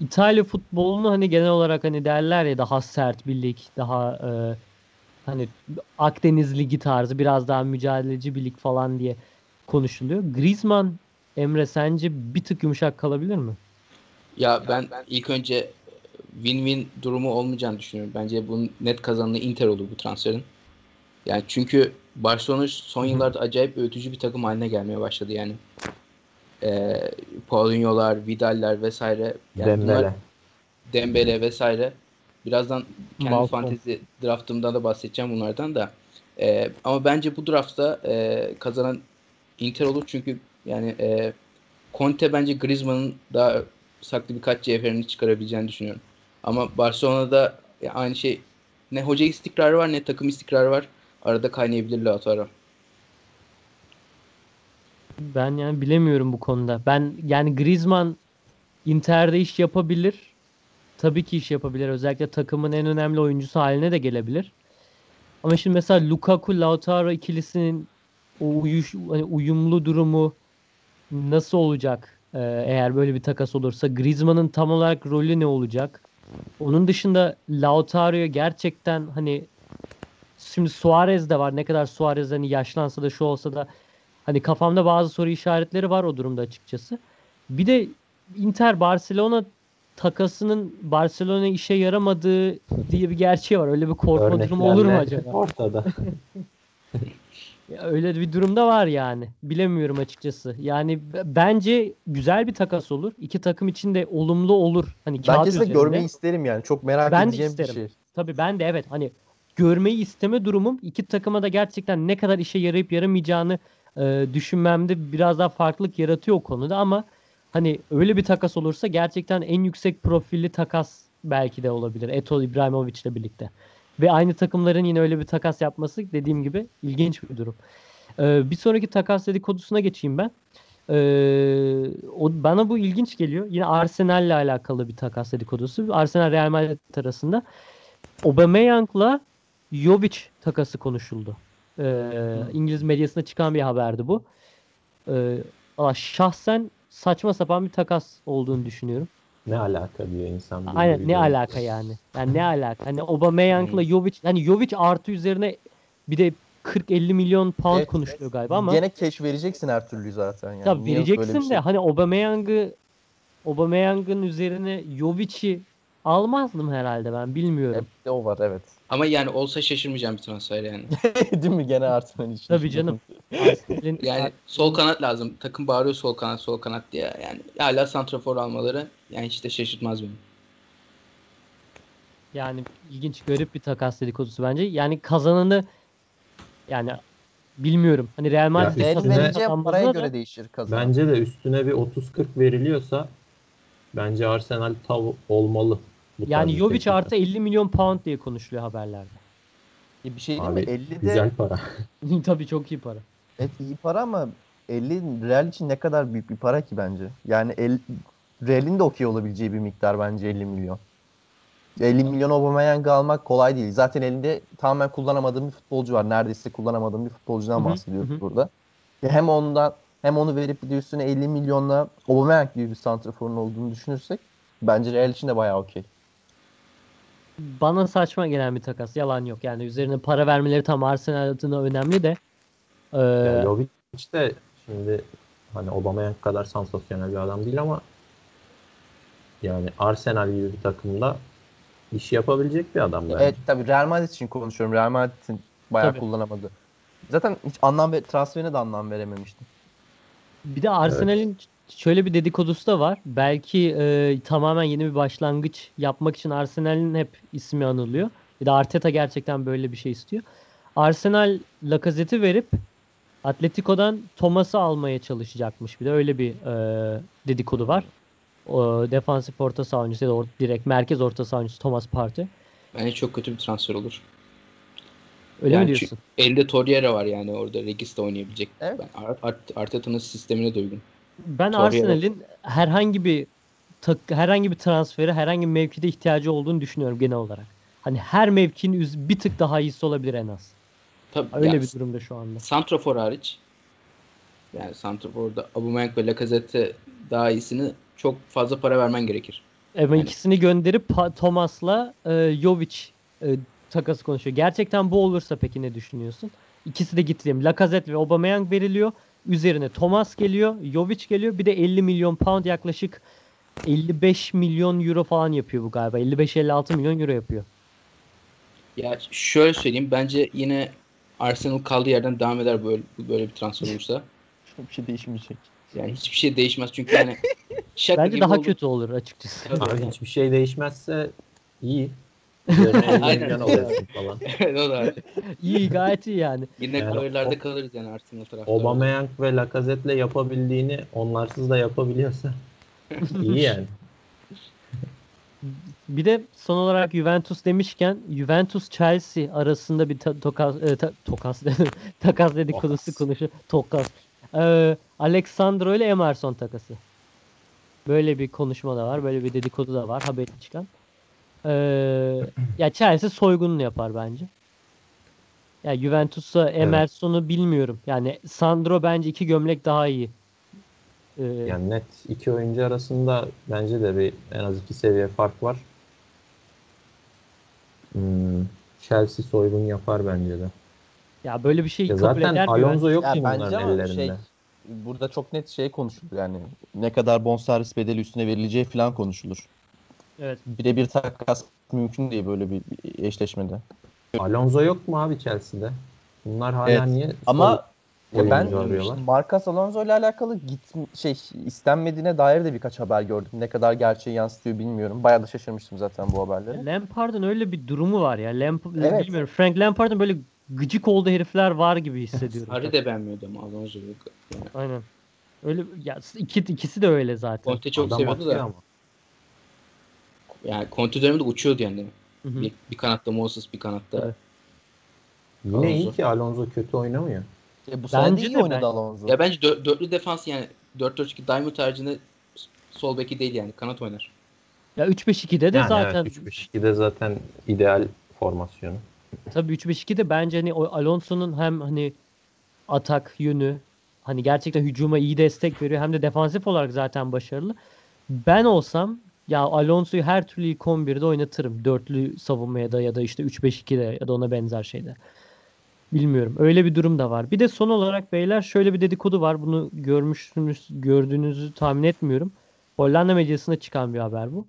İtalya futbolunu hani genel olarak hani derler ya daha sert bir lig, daha e, hani Akdeniz Ligi tarzı biraz daha mücadeleci bir lig falan diye konuşuluyor. Griezmann Emre sence bir tık yumuşak kalabilir mi? Ya ben ilk önce win-win durumu olmayacağını düşünüyorum. Bence bunun net kazananı Inter olur bu transferin. Yani çünkü Barcelona son yıllarda acayip öğütücü bir takım haline gelmeye başladı yani. Ee, Paulinho'lar, Vidal'ler vesaire. Yani Dembele. bunlar- Dembele vesaire. Birazdan kendi Malcolm. fantezi draftımdan da bahsedeceğim bunlardan da. Ee, ama bence bu draftta e, kazanan Inter olur çünkü yani e, Conte bence Griezmann'ın daha saklı birkaç cevherini çıkarabileceğini düşünüyorum. Ama Barcelona'da aynı şey ne hoca istikrarı var ne takım istikrarı var. Arada kaynayabilir Lautaro. Ben yani bilemiyorum bu konuda. Ben yani Griezmann Inter'de iş yapabilir. Tabii ki iş yapabilir. Özellikle takımın en önemli oyuncusu haline de gelebilir. Ama şimdi mesela Lukaku Lautaro ikilisinin o uyuş, hani uyumlu durumu nasıl olacak? Ee, eğer böyle bir takas olursa Griezmann'ın tam olarak rolü ne olacak? Onun dışında Lautaro'ya gerçekten hani şimdi Suarez de var. Ne kadar Suarez hani yaşlansa da şu olsa da Hani kafamda bazı soru işaretleri var o durumda açıkçası. Bir de Inter Barcelona takasının Barcelona işe yaramadığı diye bir gerçeği var. Öyle bir korkma durumu olur mu acaba? Ortada. Ya öyle bir durumda var yani. Bilemiyorum açıkçası. Yani bence güzel bir takas olur. İki takım için de olumlu olur. Hani Ben kağıt kesinlikle görmeyi isterim yani. Çok merak Ben de edeceğim bir şey. Tabii ben de evet hani görmeyi isteme durumum iki takıma da gerçekten ne kadar işe yarayıp yaramayacağını e, düşünmemde biraz daha farklılık yaratıyor o konuda ama hani öyle bir takas olursa gerçekten en yüksek profilli takas belki de olabilir. Eto İbrahimovic'le birlikte. Ve aynı takımların yine öyle bir takas yapması dediğim gibi ilginç bir durum. E, bir sonraki takas dedikodusuna geçeyim ben. E, o, bana bu ilginç geliyor. Yine Arsenal'le alakalı bir takas dedikodusu. Arsenal Real Madrid arasında. Aubameyang'la Jovic takası konuşuldu. Ee, İngiliz medyasında çıkan bir haberdi bu. Ee, ama şahsen saçma sapan bir takas olduğunu düşünüyorum. Ne alaka diyor insan. Aynen ne alaka yani? Yani ne alaka? Hani Aubameyang'la Jovic hani Jovic artı üzerine bir de 40-50 milyon pound Evet, konuşuluyor galiba ama Gene keş vereceksin her türlü zaten. Yani. tabii Niye vereceksin de şey? hani Aubameyang'ı Aubameyang'ın üzerine Jovic'i almazdım herhalde ben bilmiyorum. Hep de o var evet. Ama yani olsa şaşırmayacağım bir transfer yani. Değil mi gene Arsenal için? Tabii canım. Yani sol kanat lazım. Takım bağırıyor sol kanat sol kanat diye. Yani hala santrafor almaları yani hiç de şaşırtmaz beni. Yani ilginç garip bir takas dedikodusu bence. Yani kazananı yani bilmiyorum. Hani Real Madrid Ya üstüne- paraya da- göre değişir kazan. Bence de üstüne bir 30-40 veriliyorsa bence Arsenal tav olmalı. Yani Jovic artı 50 milyon pound diye konuşuluyor haberlerde. Ya bir şey değil mi? Abi 50 de güzel para. Tabii çok iyi para. evet, iyi para ama 50 Real için ne kadar büyük bir para ki bence. Yani el, Real'in de okey olabileceği bir miktar bence 50 milyon. 50 milyon Aubameyang'ı almak kolay değil. Zaten elinde tamamen kullanamadığım bir futbolcu var. Neredeyse kullanamadığım bir futbolcudan bahsediyoruz hı hı. burada. Ya hem ondan hem onu verip bir de üstüne 50 milyonla Aubameyang gibi bir santraforun olduğunu düşünürsek bence Real için de bayağı okey. Bana saçma gelen bir takas. Yalan yok. Yani üzerine para vermeleri tam Arsenal adına önemli de. Ee, Yani Jovic de şimdi hani Aubameyang kadar sansasyonel bir adam değil ama yani Arsenal gibi bir takımda iş yapabilecek bir adam bence. Evet tabii Real Madrid için konuşuyorum. Real Madrid'in bayağı Tabii. kullanamadı. Zaten hiç anlam ve transferine de anlam verememiştim. Bir de Arsenal'in şöyle bir dedikodusu da var. Belki e, tamamen yeni bir başlangıç yapmak için Arsenal'in hep ismi anılıyor. Bir de Arteta gerçekten böyle bir şey istiyor. Arsenal Lacazette'i verip Atletico'dan Thomas'ı almaya çalışacakmış. Bir de öyle bir e, dedikodu var. O, defansif orta saha oyuncusu ya da or- direkt merkez orta saha oyuncusu Thomas Partey. Bence çok kötü bir transfer olur. Öyle Yani mi diyorsun? Elde Torreira var yani orada Regis'te oynayabilecek. Evet. Ben Ar- Art- Arteta'nın sistemine de uygun. Ben. Arsenal'in herhangi bir tak, herhangi bir transferi herhangi bir mevkide ihtiyacı olduğunu düşünüyorum genel olarak. Hani her mevkinin bir tık daha iyisi olabilir en az. Tabii Öyle yani bir durumda şu anda. Santrafor hariç yani Santrafor'da Aubameyang ve Lacazette daha iyisini çok fazla para vermen gerekir. Ama Yani- ikisini gönderip Thomas'la e, Jovic e, takası konuşuyor. Gerçekten bu olursa peki ne düşünüyorsun? İkisi de gitti diyelim. Lacazette ve Aubameyang veriliyor. Üzerine Thomas geliyor, Jovic geliyor. Bir de 50 milyon pound yaklaşık 55 milyon euro falan yapıyor bu galiba. 55-56 milyon euro yapıyor. Ya şöyle söyleyeyim bence yine Arsenal kaldığı yerden devam eder böyle böyle bir transfer olursa. Bir şey değişmeyecek. Yani hiçbir şey değişmez çünkü yani şaka Bence gibi daha olur. kötü olur açıkçası. Abi hiçbir şey değişmezse iyi. Üzerine 50 Aynen. falan. Evet, o da var. iyi gayet iyi yani. Yine Yani koridorlarda o- kalırız yani Arsenal taraftarı. Aubameyang ve Lacazette'le yapabildiğini onlarsız da yapabiliyorsa iyi yani. Bir de son olarak Juventus demişken Juventus Chelsea arasında bir ta- tokas e, ta- tokas takas dedikodusu Tokas. konuşuyor. Tokas. Ee, Alexandro ile Emerson takası. Böyle bir konuşma da var. Böyle bir dedikodu da var. Haberi çıkan. Ee, ya Chelsea soygununu yapar bence. Ya Juventus'a Emerson'u bilmiyorum. Yani Sandro bence iki gömlek daha iyi. Ee, Yani net iki oyuncu arasında bence de bir en az iki seviye fark var. Hmm, Chelsea soygun yapar bence de. ya böyle bir şey Ya kabul zaten eder? Alonso yok ki bunların ellerinde. şey burada çok net şey konuşulur yani ne kadar bonservis bedeli üstüne verileceği falan konuşulur. Evet. birebir takas mümkün değil böyle bir bir eşleşmede. Alonso yok mu abi Chelsea'de? Bunlar hala Evet. niye Ama ya ben arıyorlar? Marcus Alonso ile alakalı git şey istenmediğine dair de birkaç haber gördüm. Ne kadar gerçeği yansıtıyor bilmiyorum. Bayağı da şaşırmıştım zaten bu haberlere. Lampard'ın öyle bir durumu var ya. Lamp Evet. bilmiyorum. Frank Lampard'ın böyle gıcık olduğu herifler var gibi hissediyorum. Sarri de beğenmiyordu ama Alonso yok. Yani Aynen. Öyle ya iki ikisi de öyle zaten. Conte çok Adam seviyordu da. ama. Yani Conte döneminde uçuyordu yani. Hı hı. Bir, bir kanatta Moses bir kanatta. Evet. Yine iyi Alonso. ki Alonso kötü oynamıyor. E, bu Bence iyi de oynadı ben- Alonso. Ya bence dö- dörtlü defans yani 4-4-2 Diamond tercihinde sol beki değil yani kanat oynar. Ya 3-5-2'de de yani zaten evet 3-5-2'de zaten ideal formasyonu. tabii 3-5-2'de bence hani Alonso'nun hem hani atak yönü hani gerçekten hücuma iyi destek veriyor hem de defansif olarak zaten başarılı. Ben olsam ya Alonso'yu her türlü ilk 11'de oynatırım. Dörtlü savunmaya da ya da işte 3-5-2'de ya da ona benzer şeyde. Bilmiyorum. Öyle bir durum da var. Bir de son olarak beyler şöyle bir dedikodu var. Bunu görmüşsünüz, gördüğünüzü tahmin etmiyorum. Hollanda medyasında çıkan bir haber bu.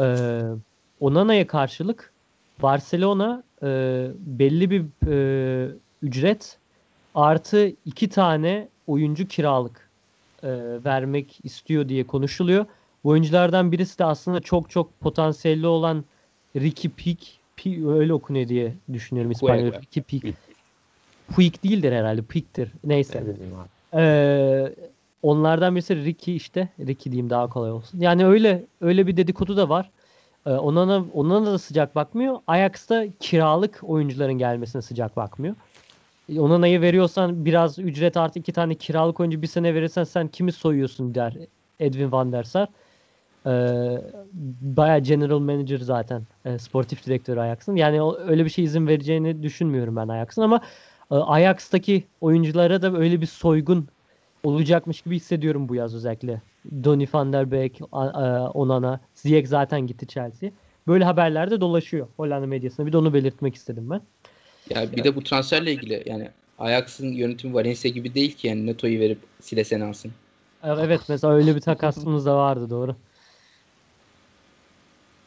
Ee, Onana'ya karşılık Barcelona e, belli bir e, ücret artı iki tane oyuncu kiralık e, vermek istiyor diye konuşuluyor. Oyunculardan birisi de aslında çok çok potansiyelli olan Ricky Pick, Pi- öyle okunuyor diye düşünüyorum İspanyol. Ricky Pick. Puig değildir herhalde. Pick'tir. Neyse. Ee, onlardan birisi Ricky işte. Ricky diyeyim daha kolay olsun. Yani öyle öyle bir dedikodu da var. Ee, Onana, Onana da sıcak bakmıyor. Ajax'ta kiralık oyuncuların gelmesine sıcak bakmıyor. E, Onana'yı veriyorsan biraz ücret artı iki tane kiralık oyuncu bir sene verirsen sen kimi soyuyorsun der Edwin van der Sar. Ee, bayağı general manager zaten. e, sportif direktörü Ajax'ın. Yani o- öyle bir şey izin vereceğini düşünmüyorum ben Ajax'ın ama e, Ajax'taki oyunculara da öyle bir soygun olacakmış gibi hissediyorum bu yaz özellikle. Donny van der Beek, A- a- Onana, Ziyech zaten gitti Chelsea. Böyle haberler de dolaşıyor Hollanda medyasında. Bir de onu belirtmek istedim ben. Ya bir de bu transferle ilgili yani Ajax'ın yönetimi Valencia gibi değil ki yani Neto'yu verip Silesen alsın. E, Evet mesela öyle bir takasımız da vardı doğru.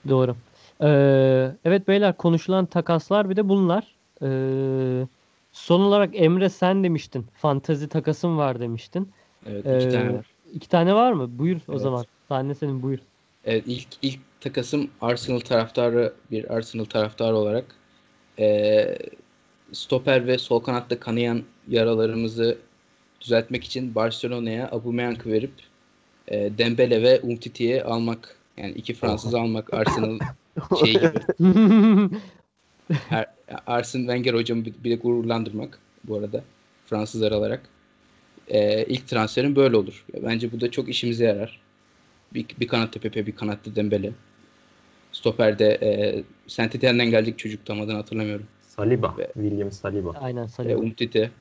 Doğru. Ee, evet beyler konuşulan takaslar bir de bunlar. Ee, son olarak Emre sen demiştin. Fantazi takasım var demiştin. Evet Ee, iki tane var. İki tane var mı? Buyur o Evet. zaman. Sahne senin buyur. Evet ilk ilk takasım Arsenal taraftarı bir Arsenal taraftarı olarak eee, stoper ve sol kanatta kanayan yaralarımızı düzeltmek için Barcelona'ya Aubameyang'ı verip eee, Dembele ve Umtiti'yi almak yani iki Fransız almak Arsenal şey gibi Her, Arsene Wenger hocamı bir, bir de gururlandırmak bu arada Fransızlar alarak. Ee, ilk transferim böyle olur. Bence bu da çok işimize yarar. Bir, bir kanatta Pepe, bir kanatta Dembele. Stoper'de e, Saint Etienne'den gelecek çocuk tam adını hatırlamıyorum. Saliba. Ve- William Saliba. Aynen E, Saliba. Umtiti.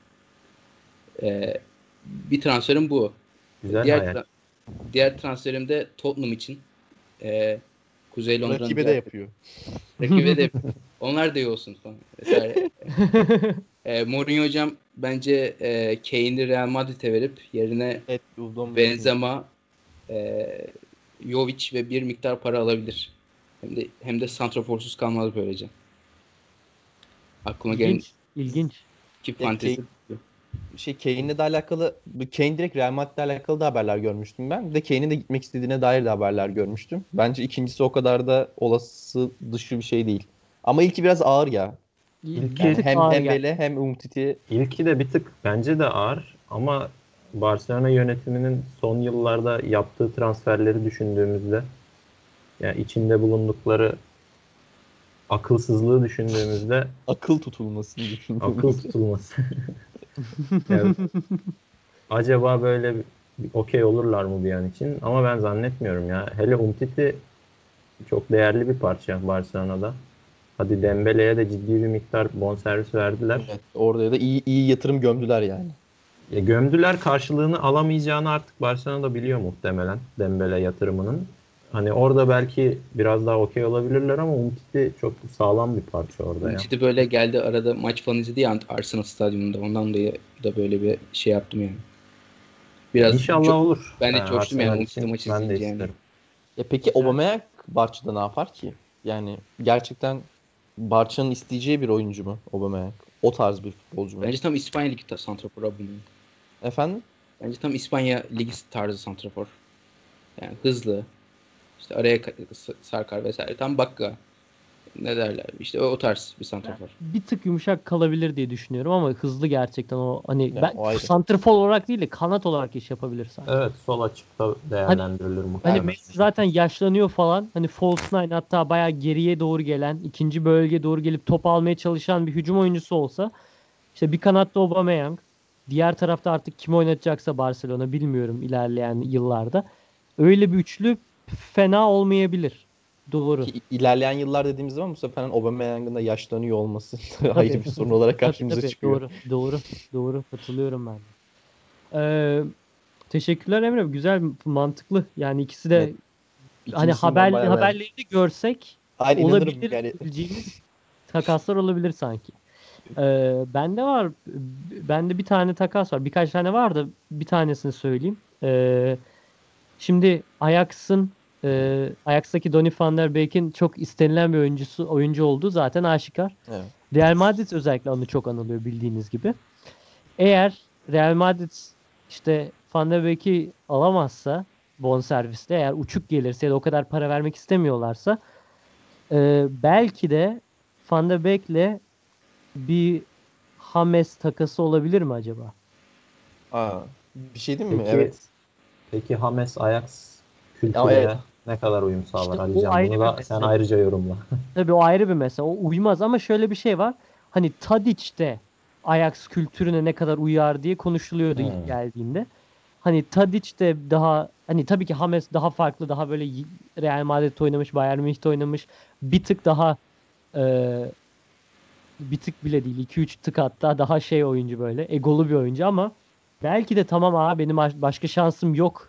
E, bir transferim bu. Güzel Diğer, hayal. tra- diğer transferim de Tottenham için. E, Kuzey Londra'nın Rakibe de yapıyor. Rakibe de onlar da iyi olsun falan. Vesaire. e, Mourinho hocam bence e, Kane'i Real Madrid'e verip yerine Evet, Benzema, e, Jovic ve bir miktar para alabilir. Hem de hem de santraforsuz kalmaz böylece. Aklıma gelen İlginç. Ya, fantezi. Şey Kane'le de alakalı bu Kane direkt Real Madrid'le alakalı da haberler görmüştüm ben. Bir de Kane'in de gitmek istediğine dair de haberler görmüştüm. Bence ikincisi o kadar da olası dışı bir şey değil. Ama ilki biraz ağır ya. Bir Yani hem ağır hem geldi. Bele hem Umtiti İlki de bir tık bence de ağır ama Barcelona yönetiminin son yıllarda yaptığı transferleri düşündüğümüzde yani içinde bulundukları akılsızlığı düşündüğümüzde akıl tutulmasını düşünüyorum. akıl tutulması. Yani acaba böyle okey olurlar mı bir an için? Ama ben zannetmiyorum ya. Hele Umtiti çok değerli bir parça Barcelona'da. Hadi Dembele'ye de ciddi bir miktar bonservis verdiler. Evet, orada da iyi iyi yatırım gömdüler yani. E, gömdüler karşılığını alamayacağını artık Barcelona da biliyor muhtemelen Dembele yatırımının. Hani orada belki biraz daha okey olabilirler ama Umtiti çok sağlam bir parça orada ya. Umtiti böyle geldi arada maç falan izledi ya Arsenal stadyumunda. Ondan dolayı da böyle bir şey yaptım yani. Biraz İnşallah çok- olur. ben de Yani coştum yani Umtiti maçı Ben de izleyince yani. isterim. Ya peki Aubameyang Barça'da ne yapar ki? Yani gerçekten Barça'nın isteyeceği bir oyuncu mu Aubameyang? O tarz bir futbolcu mu? Bence tam İspanya Ligi santrafor Aubameyang. Efendim? Bence tam İspanya Ligi tarzı santrafor. Yani hızlı. İşte araya sarkar vesaire. Tam bakka. Ne derler? İşte o, o tarz bir santrafor. Bir tık yumuşak kalabilir diye düşünüyorum ama hızlı gerçekten o hani Ya, ben o ayrı. santrfor olarak değil de kanat olarak iş yapabilir sanki. Evet sol açıkta değerlendirilir Hani muhtemelen. Messi zaten yaşlanıyor falan. Hani false nine hatta bayağı geriye doğru gelen, ikinci bölgeye doğru gelip top almaya çalışan bir hücum oyuncusu olsa işte bir kanatta Aubameyang, diğer tarafta artık kim oynatacaksa Barcelona bilmiyorum ilerleyen yıllarda. Öyle bir üçlü fena olmayabilir. Doğru. Ki ilerleyen yıllar dediğimiz zaman bu sefer Aubameyang'ın da yaşlanıyor olması ayrı bir sorun olarak Tabii, karşımıza tabii, çıkıyor. Doğru, doğru, doğru. Katılıyorum ben de. Ee, teşekkürler Emre. Güzel, mantıklı. Yani ikisi de Evet. hani haber bayağı haberlerini görsek inanırım olabilir yani. takaslar olabilir sanki. Ee, bende var bende bir tane takas var. Birkaç tane var da bir tanesini söyleyeyim. Ee, şimdi Ajax'ın e, Ajax'taki Donny van der Beek'in çok istenilen bir oyuncusu oyuncu olduğu zaten aşikar. Evet. Real Madrid özellikle anı çok anılıyor bildiğiniz gibi. Eğer Real Madrid işte Van der Beek'i alamazsa bonserviste eğer uçuk gelirse ya da o kadar para vermek istemiyorlarsa e, belki de Van der Beek'le bir Hames takası olabilir mi acaba? Aa, bir şey değil mi? Peki, Evet. Peki Hames Ajax kültürüne Ama evet. ne kadar uyum sağlar İşte Ali Can? Bunu da sen ayrıca yorumla. Tabii o ayrı bir mesele. O uymaz ama şöyle bir şey var. Hani Tadic de Ajax kültürüne ne kadar uyar diye konuşuluyordu ilk Hmm. geldiğinde. Hani Tadic de daha hani tabii ki James daha farklı, daha böyle Real Madrid'de oynamış, Bayern Münih'te oynamış. Bir tık daha e, bir tık bile değil, 2-3 tık hatta daha şey oyuncu böyle, egolu bir oyuncu ama belki de tamam abi benim baş- başka şansım yok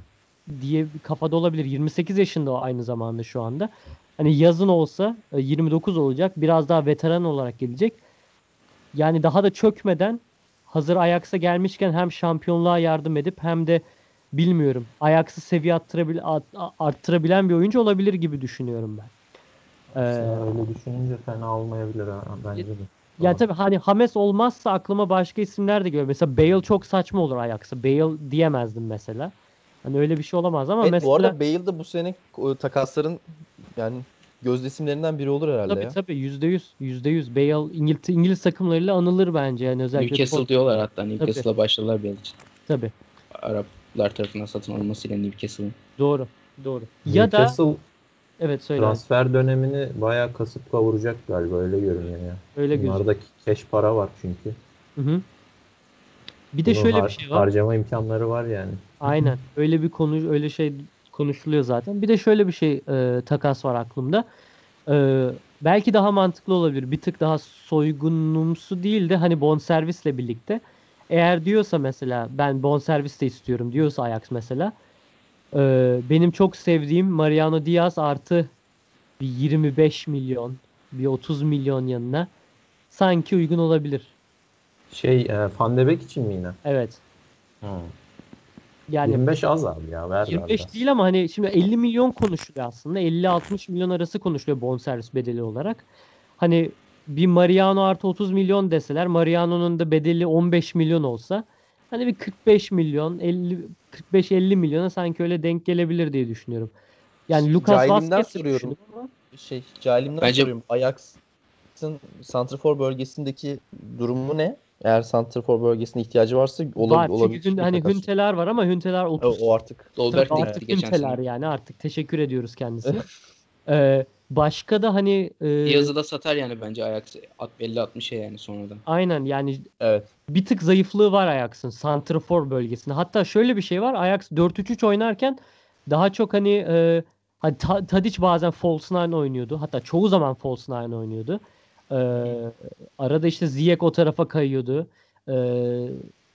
diye bir kafada olabilir. 28 yaşında o aynı zamanda şu anda. Hani yazın olsa e, 29 olacak. Biraz daha veteran olarak gelecek. Yani daha da çökmeden hazır Ajax'a gelmişken hem şampiyonluğa yardım edip hem de bilmiyorum Ajax'ı seviye arttırabil, art- arttırabilen bir oyuncu olabilir gibi düşünüyorum ben. Ee, öyle düşününce fena olmayabilir bence de. Ya tabii hani Hames olmazsa aklıma başka isimler de geliyor. Mesela Bale çok saçma olur Ajax'a. Bale diyemezdim mesela. Hani öyle bir şey olamaz ama Evet, mesela bu arada Bale de bu sene takasların yani göz isimlerinden biri olur herhalde tabii ya. tabii yüzde yüz yüzde yüz Bale İngiliz, İngiliz takımlarıyla anılır bence yani özellikle Newcastle Tot- diyorlar hatta. Newcastle'a başladılar yıl için. tabii Araplar tarafından satın alınmasıyla Newcastle'ın. doğru doğru. Ya da Newcastle evet söyle transfer dönemini bayağı kasıp kavuracak galiba öyle görünüyor ya. öyle gözüküyor. Bunlarda keş para var çünkü. Hı hı. Bir de Bunu şöyle har- bir şey var. Harcama imkanları var yani. Aynen. Öyle bir konu öyle şey konuşuluyor zaten. Bir de şöyle bir şey e, takas var aklımda. E, belki daha mantıklı olabilir. Bir tık daha soygunumsu değil de hani bonservisle birlikte. Eğer diyorsa mesela ben bonservis de istiyorum diyorsa Ajax mesela. E, benim çok sevdiğim Mariano Diaz artı bir 25 milyon, bir 30 milyon yanına sanki uygun olabilir. Şey e, Van de Beek için mi yine? Evet. Yani 25 az abi ya ver 25 biraz. değil ama hani şimdi 50 milyon konuşuluyor aslında. 50-60 milyon arası konuşuluyor bonservis bedeli olarak. Hani bir Mariano artı 30 milyon deseler Mariano'nun da bedeli 15 milyon olsa hani bir 45 milyon 50 45-50 milyona sanki öyle denk gelebilir diye düşünüyorum. Yani Lucas Cahilimden Vazquez de soruyorum. ama Şey, cahilimden Bence- soruyorum. Ajax'ın santrafor bölgesindeki durumu ne? Eğer santrafor bölgesine ihtiyacı varsa ola, var. olabilir. Çünkü hani. Hünteler var ama Hünteler o, 30 o artık Dolberg artık Hünteler yani artık teşekkür ediyoruz kendisine. Ee, başka da hani e, Diaz'ı da satar yani bence Ajax 50-60'a yani sonradan. aynen yani evet. bir tık zayıflığı var Ajax'ın santrafor bölgesinde. Hatta şöyle bir şey var. Ajax 4-3-3 oynarken daha çok hani e, hani Ta- Tadic bazen false nine oynuyordu. Hatta çoğu zaman false nine oynuyordu. E, arada işte Ziyech o tarafa kayıyordu. E,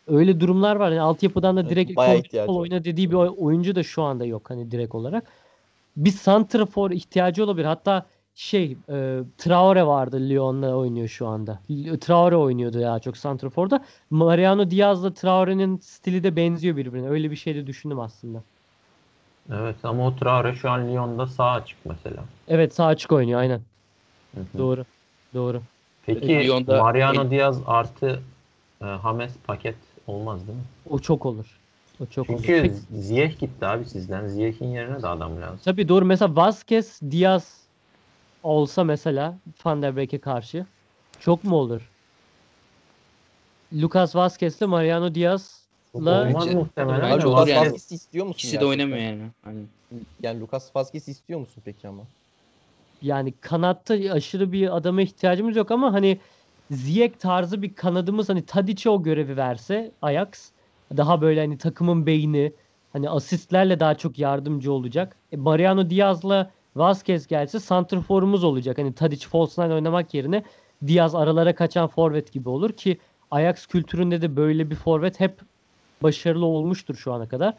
öyle durumlar var. Yani altyapıdan da Evet, direkt var. oyna dediği bir oy- oyuncu da şu anda yok hani direkt olarak. Bir santrafor ihtiyacı olabilir. Hatta şey e, Traore vardı Lyon'la oynuyor şu anda. Traore oynuyordu ya çok santraforda. Mariano Diaz'la Traore'nin stili de benziyor birbirine. Öyle bir şey de düşündüm aslında. Evet ama o Traore şu an Lyon'da sağ açık mesela. Evet sağ açık oynuyor aynen. Hı hı. Doğru. Doğru. Peki Lyon'da- Mariano Diaz artı e, James paket olmaz değil mi? O çok olur. O çok. Çünkü Peki- Ziyech gitti abi sizden. Ziyech'in yerine de adam lazım. Tabii doğru. Mesela Vasquez, Diaz olsa mesela Van der Beek'e karşı çok mu olur? Lucas Vazquez'le Mariano Diaz'la Olmaz muhtemelen. de olur Lucas yani. Vazquez'i istiyor musun? İkisi de gerçekten? oynamıyor yani. Hani Yani Lucas Vazquez'i istiyor musun peki ama? yani kanatta aşırı bir adama ihtiyacımız yok ama hani Ziyech tarzı bir kanadımız hani Tadic'e o görevi verse Ajax daha böyle hani takımın beyni hani asistlerle daha çok yardımcı olacak. E, Mariano Diaz'la Vazquez gelse santrforumuz olacak. Hani Tadic false nine oynamak yerine Diaz aralara kaçan forvet gibi olur ki Ajax kültüründe de böyle bir forvet hep başarılı olmuştur şu ana kadar.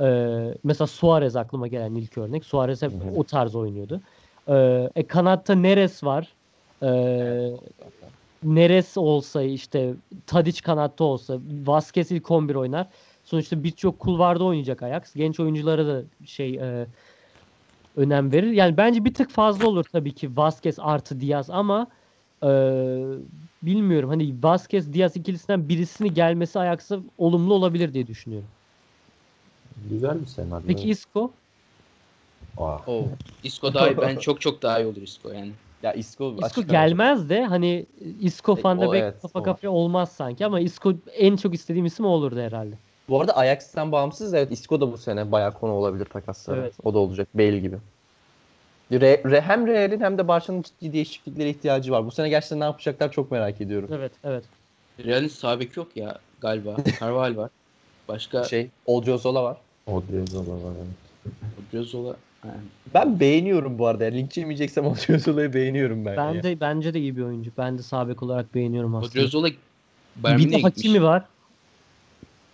Ee, mesela Suarez aklıma gelen ilk örnek. Suarez hep o tarz oynuyordu. Ee, e, kanatta Neres var. Ee, Neres olsa işte Tadic kanatta olsa Vasquez ilk 11 oynar. Sonuçta birçok kulvarda oynayacak Ajax. Genç oyunculara da şey e, önem verir. Yani bence bir tık fazla olur tabii ki Vasquez artı Diaz ama e, bilmiyorum hani Vasquez Diaz ikilisinden birisini gelmesi Ajax'a olumlu olabilir diye düşünüyorum. Güzel bir senaryo. Peki Isco? Aa, o Isco daha iyi. Ben çok çok daha iyi olur Isco yani. Ya Isco, Isco gelmez de hani Isco E, Van de o Beek evet, kafa kafaya olmaz sanki ama Isco en çok istediğim isim o olurdu herhalde. Bu arada Ajax'tan bağımsız evet Isco da bu sene bayağı konu olabilir takaslara. Evet. O da olacak Bale gibi. Re, Re- hem Real'in hem de Barça'nın ciddi değişikliklere ihtiyacı var. Bu sene gerçekten ne yapacaklar çok merak ediyorum. Evet, evet. Real'in sağ beki yok ya galiba. Carvalho var. Başka Şey, Odriozola var. Odriozola var. evet. Odriozola. Ben beğeniyorum bu arada. Yani linç yemeyeceksem Odriozola'yı beğeniyorum ben. Ben ya. de bence de iyi bir oyuncu. Ben de sağ bek olarak beğeniyorum aslında. Odriozola Bayern bir de Münih'e gitmiş. Hakimi var.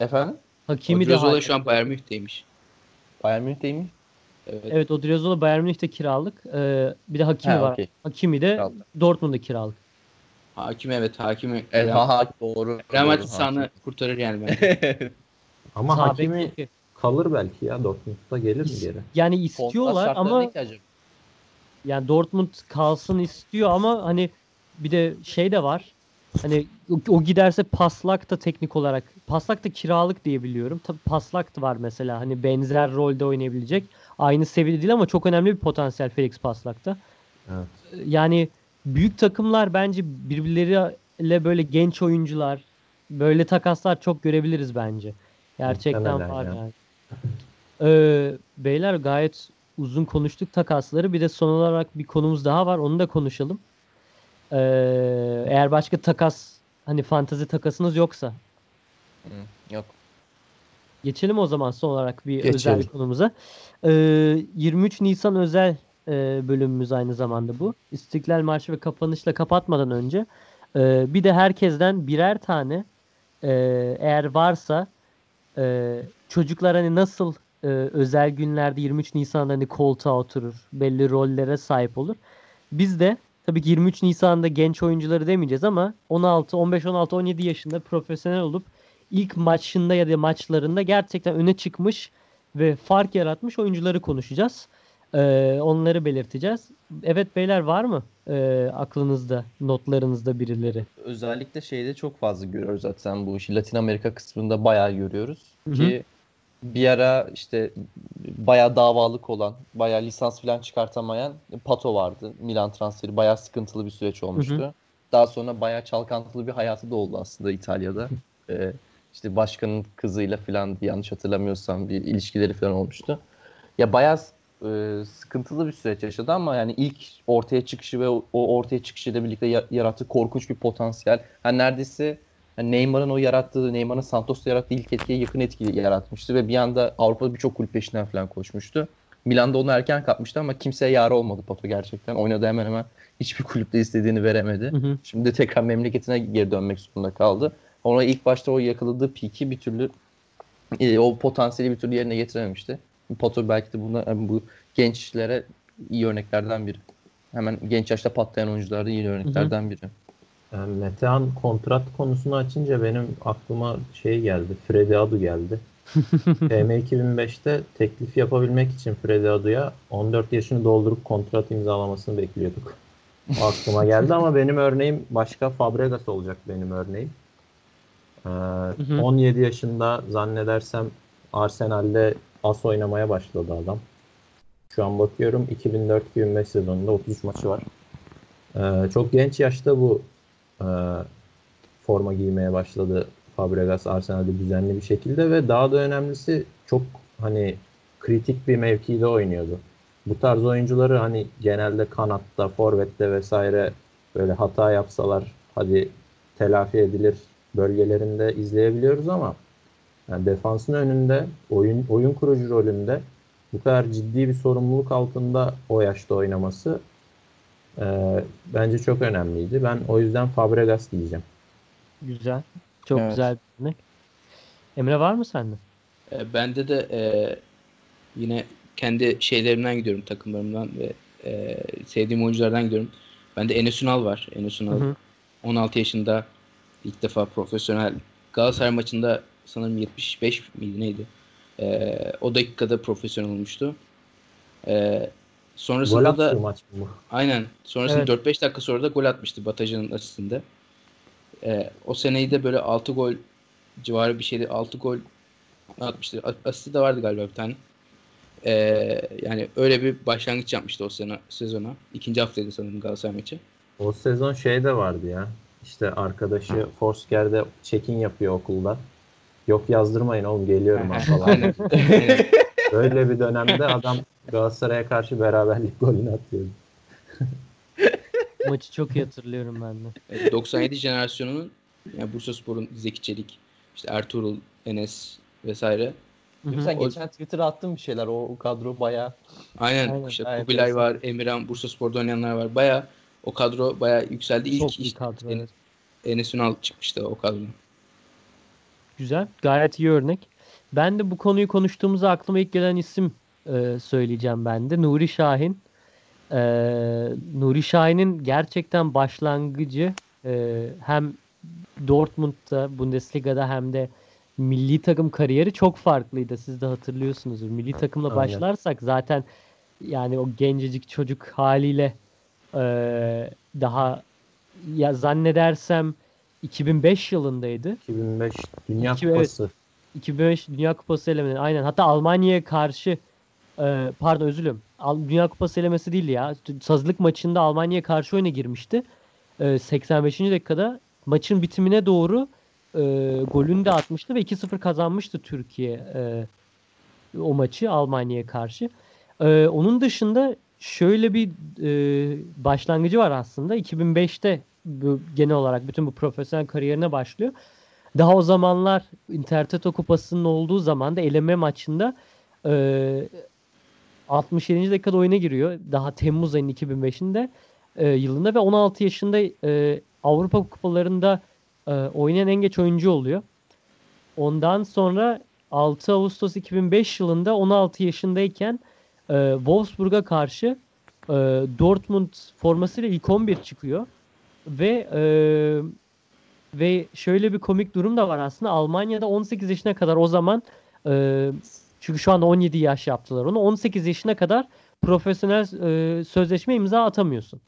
Efendim? Hakimi de Odriozola şu an Bayern Münih'teymiş. Bayern Münih'teyim. Evet. Evet Odriozola Bayern Münih'te kiralık. Ee, bir de Hakimi Ha, var. okey. Hakimi de Kiralık. Dortmund'da kiralık. Hakim evet Hakimi. Evet, ha, ha, doğru. Real Madrid doğru, sahanı kurtarır yani bence. Ama Sağ bek Hakimi çok iyi. Kalır belki ya Dortmund'da gelir mi geri? Yani istiyorlar ama yani Dortmund kalsın istiyor ama hani bir de şey de var. Hani o, giderse Paslak da teknik olarak Paslak da kiralık diye biliyorum. Tabii Paslak da var mesela. Hani benzer rolde oynayabilecek. Aynı seviyede değil ama çok önemli bir potansiyel Felix Paslak'ta. Evet. Yani büyük takımlar bence birbirleriyle böyle genç oyuncular böyle takaslar çok görebiliriz bence. Gerçekten var ya. yani. Ee, beyler gayet uzun konuştuk takasları. Bir de son olarak bir konumuz daha var. Onu da konuşalım. Ee, eğer başka takas hani fantezi takasınız yoksa Hı, Yok. Geçelim o zaman son olarak bir Geçelim. özel konumuza. Ee, 23 Nisan özel e, bölümümüz aynı zamanda bu. İstiklal Marşı ve kapanışla kapatmadan önce e, bir de herkesten birer tane e, eğer varsa e, çocuklar hani nasıl e, özel günlerde 23 Nisan'da hani koltuğa oturur, belli rollere sahip olur. Biz de tabii ki 23 Nisan'da genç oyuncuları demeyeceğiz ama 16, 15, 16, 17 yaşında profesyonel olup ilk maçında ya da maçlarında gerçekten öne çıkmış ve fark yaratmış oyuncuları konuşacağız. Ee, onları belirteceğiz. Evet beyler var mı ee, aklınızda, notlarınızda birileri? Özellikle şeyde çok fazla görüyoruz zaten bu işi. Latin Amerika kısmında bayağı görüyoruz. Hı hı. Ki bir ara işte bayağı davalık olan, bayağı lisans falan çıkartamayan Pato vardı. Milan transferi bayağı sıkıntılı bir süreç olmuştu. Daha sonra bayağı çalkantılı bir hayatı da oldu aslında İtalya'da. Ee, işte başkanın kızıyla falan yanlış hatırlamıyorsam bir ilişkileri falan olmuştu. Ya bayağı e, sıkıntılı bir süreç yaşadı ama yani ilk ortaya çıkışı ve o, ortaya çıkışıyla birlikte ya- yarattığı korkunç bir potansiyel. Yani neredeyse yani Neymar'ın o yarattığı, Neymar'ın Santos'ta yarattığı ilk etkiye yakın etki yaratmıştı ve bir anda Avrupa'da birçok kulüp peşinden falan koşmuştu. Milan'da onu erken kapmıştı ama kimseye yar olmadı Pato gerçekten. Oynadı hemen hemen hiçbir kulüpte istediğini veremedi. Hı hı. Şimdi de tekrar memleketine geri dönmek zorunda kaldı. Ona ilk başta o yakaladığı piki bir türlü e, o potansiyeli bir türlü yerine getirememişti. Pato belki de buna yani bu gençlere iyi örneklerden biri. Hemen genç yaşta patlayan oyuncularda iyi örneklerden biri. Yani Metehan kontrat konusunu açınca benim aklıma şey geldi. Freddy Adu geldi. PM 2005'te teklif yapabilmek için Freddy Adu'ya 14 yaşını doldurup kontrat imzalamasını bekliyorduk. O aklıma geldi ama benim örneğim başka Fabregas olacak benim örneğim. Ee, hı. 17 yaşında zannedersem Arsenal'de as oynamaya başladı adam. Şu an bakıyorum 2004-2005 sezonunda 33 maçı var. Ee, çok genç yaşta bu e, forma giymeye başladı Fabregas Arsenal'de düzenli bir şekilde ve daha da önemlisi çok hani kritik bir mevkide oynuyordu. Bu tarz oyuncuları hani genelde kanatta, forvette vesaire böyle hata yapsalar hadi telafi edilir bölgelerinde izleyebiliyoruz ama yani defansın önünde oyun oyun kurucu rolünde bu kadar ciddi bir sorumluluk altında o yaşta oynaması e, bence çok önemliydi. Ben o yüzden Fabregas diyeceğim. Güzel. Çok Evet. güzel bir örnek. Emre var mı sende? E, bende de e, yine kendi şeylerimden gidiyorum takımlarımdan ve e, sevdiğim oyunculardan gidiyorum. Bende Enes Ünal var. Enes Ünal Hı hı. 16 yaşında ilk defa profesyonel Galatasaray maçında sanırım 75 miydi neydi? E, o dakikada profesyonel olmuştu. E, Gol sonrasında da maç mı bu? Aynen. Sonrasında Evet. 4-5 dakika sonra da gol atmıştı Batajan'ın asistinde. Ee, o seneyi de böyle 6 gol civarı bir şeydi. 6 gol atmıştı. Asisti de vardı galiba bir tane. Ee, yani öyle bir başlangıç yapmıştı o sene sezona. İkinci haftaydı sanırım Galatasaray maçı. O sezon şey de vardı ya. İşte arkadaşı Forsker'de check-in yapıyor okulda. Yok yazdırmayın oğlum geliyorum falan. Böyle bir dönemde adam Galatasaray'a karşı beraberlik golünü atıyordu. Maçı çok iyi hatırlıyorum ben de. Evet, 97 jenerasyonunun yani Bursaspor'un Zeki Çelik, işte Ertuğrul, Enes vesaire. Hı hı. Sen O- geçen Twitter'a attın bir şeyler. O, o kadro bayağı Aynen, Aynen, işte gayet Kubilay var, Emirhan, Bursaspor'da oynayanlar var. Baya o kadro baya yükseldi. İlk Çok iyi işte kadro. Enes. Enes Ünal çıkmıştı o kadrodan. Güzel. Gayet iyi örnek. Ben de bu konuyu konuştuğumuzda aklıma ilk gelen isim e, söyleyeceğim ben de. Nuri Şahin. E, Nuri Şahin'in gerçekten başlangıcı e, hem Dortmund'da, Bundesliga'da hem de milli takım kariyeri çok farklıydı. Siz de hatırlıyorsunuzdur. Milli takımla Aynen. başlarsak zaten yani o gencecik çocuk haliyle e, daha ya zannedersem 2005 yılındaydı. 2005 Dünya İki- evet. Kupası. 2005 Dünya Kupası elemesi aynen. Hatta Almanya'ya karşı e, pardon özür dilerim. Dünya Kupası elemesi değildi ya. Sazlık maçında Almanya'ya karşı oyuna girmişti. E, 85. dakikada maçın bitimine doğru e, golünü de atmıştı ve 2-0 kazanmıştı Türkiye e, o maçı Almanya'ya karşı. E, onun dışında şöyle bir e, başlangıcı var aslında. 2005'te bu, genel olarak bütün bu profesyonel kariyerine başlıyor. Daha o zamanlar Intertoto Kupası'nın olduğu zaman da eleme maçında 67. dakikada oyuna giriyor. Daha Temmuz ayının 2005'inde e, yılında ve 16 yaşında e, Avrupa Kupalarında e, oynayan en geç oyuncu oluyor. Ondan sonra 6 Ağustos 2005 yılında 16 yaşındayken e, Wolfsburg'a karşı e, Dortmund formasıyla ilk 11 çıkıyor. Ve e, ve şöyle bir komik durum da var aslında. Almanya'da 18 yaşına kadar o zaman e, çünkü şu anda 17 yaş yaptılar onu. 18 yaşına kadar profesyonel e, sözleşme imza atamıyorsun.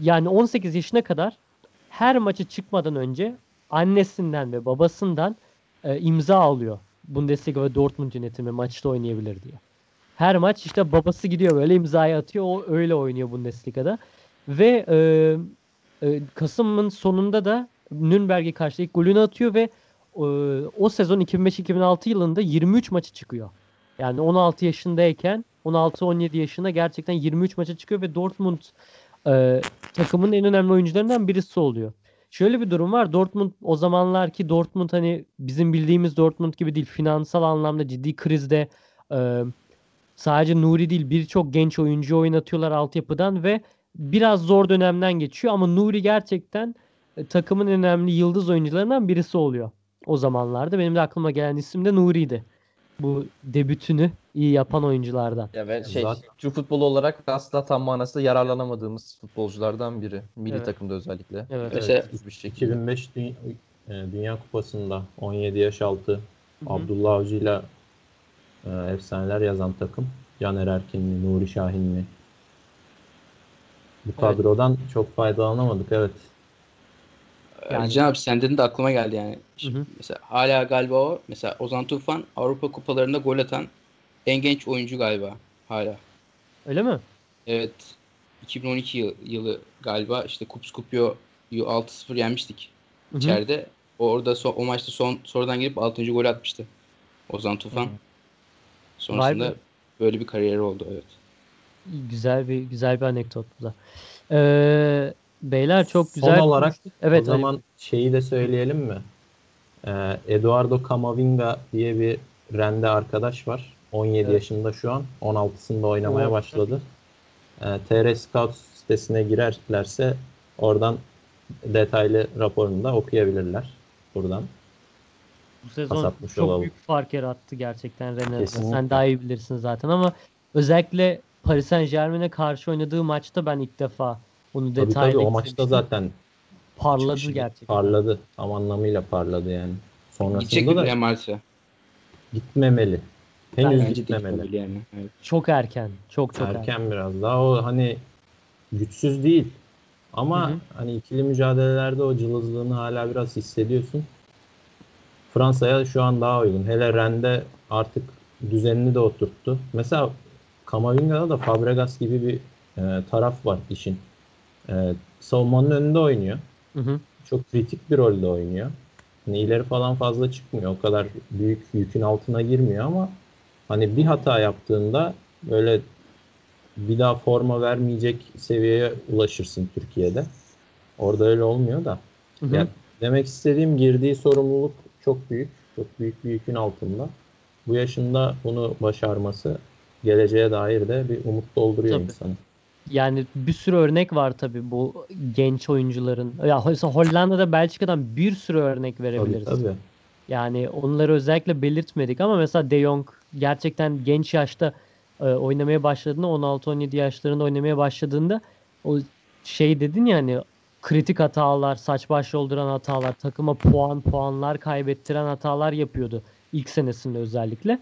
Yani 18 yaşına kadar her maçı çıkmadan önce annesinden ve babasından e, imza alıyor. Bundesliga ve Dortmund yönetimi maçta oynayabilir diye. Her maç işte babası gidiyor böyle imzayı atıyor. O öyle oynuyor Bundesliga'da. Ve e, e, Kasım'ın sonunda da Nürnberg'e karşı ilk golünü atıyor ve e, o sezon 2005-2006 yılında 23 maçı çıkıyor. Yani 16 yaşındayken 16-17 yaşında gerçekten 23 maça çıkıyor ve Dortmund e, takımın en önemli oyuncularından birisi oluyor. Şöyle bir durum var. Dortmund o zamanlar ki Dortmund hani bizim bildiğimiz Dortmund gibi değil. Finansal anlamda ciddi krizde e, sadece Nuri değil birçok genç oyuncu oynatıyorlar altyapıdan ve biraz zor dönemden geçiyor ama Nuri gerçekten e, takımın önemli yıldız oyuncularından birisi oluyor o zamanlarda. Benim de aklıma gelen isim de Nuri'ydi. Bu debütünü iyi yapan oyunculardan. ya ve şey Zaten- Türk futbolu olarak asla tam manasında yararlanamadığımız futbolculardan biri. Milli Evet. takımda özellikle. Evet. Mesela Düz bir şekilde. 2005 Dü- e, Dünya Kupası'nda 17 yaş altı hı. Abdullah Avcı'yla e, efsaneler yazan takım. Caner Erkin mi, Nuri Şahin mi? Bu Evet. kadrodan çok faydalanamadık evet. Yani- Yani... abi sen dedin de aklıma geldi yani. Şimdi Hı hı. Mesela hala galiba o. Mesela Ozan Tufan Avrupa kupalarında gol atan en genç oyuncu galiba. Hala. Öyle mi? Evet. 2012 yıl- yılı galiba işte Kups Kupio'yu 6-0 yenmiştik Hı hı. içeride. O orada so- o maçta son sonradan gelip 6. gol atmıştı. Ozan Tufan. Hı. Sonrasında Vay böyle bir kariyeri oldu evet. Güzel bir güzel bir anekdot bu da. Ee, beyler çok güzel Son olarak konuştuk. Evet, o Ali. zaman şeyi de söyleyelim mi? Ee, Eduardo Camavinga diye bir rende arkadaş var. 17 Evet. yaşında şu an. 16'sında oynamaya Oo, başladı. Ee, TR Scout sitesine girerlerse oradan detaylı raporunu da okuyabilirler buradan. Bu sezon çok olalım. büyük fark yarattı gerçekten. Kesinlikle. Sen daha iyi bilirsin zaten ama özellikle Paris Saint Germain'e karşı oynadığı maçta ben ilk defa onu Tabii detaylı tabii o maçta zaten parladı çıkışı gerçekten. parladı. Tam anlamıyla parladı yani. Gidecek Sonrasında mi da Madrid'e? gitmemeli. Henüz Bence gitmemeli. yani. Evet. Çok erken. Çok çok erken. Erken biraz daha o hani güçsüz değil ama Hı hı. hani ikili mücadelelerde o cılızlığını hala biraz hissediyorsun. Fransa'ya şu an daha uygun. Hele Rennes'de artık düzenini de oturttu. Mesela Kamavinga'da da Fabregas gibi bir e, taraf var işin. E, savunmanın önünde oynuyor. Hı hı. Çok kritik bir rolde oynuyor. Hani ileri falan fazla çıkmıyor. O kadar büyük yükün altına girmiyor ama hani bir hata yaptığında böyle bir daha forma vermeyecek seviyeye ulaşırsın Türkiye'de. Orada öyle olmuyor da. Hı hı. Ya, demek istediğim girdiği sorumluluk çok büyük. Çok büyük bir yükün altında. Bu yaşında bunu başarması geleceğe dair de bir umut dolduruyor Tabii. insanı. Yani bir sürü örnek var tabii bu genç oyuncuların. Ya mesela Hollanda'da Belçika'dan bir sürü örnek Tabii verebiliriz. tabii. Yani onları özellikle belirtmedik ama mesela De Jong gerçekten genç yaşta e, oynamaya başladığında 16-17 yaşlarında oynamaya başladığında o şey dedin ya hani kritik hatalar, saç baş yolduran hatalar, takıma puan puanlar kaybettiren hatalar yapıyordu ilk senesinde özellikle.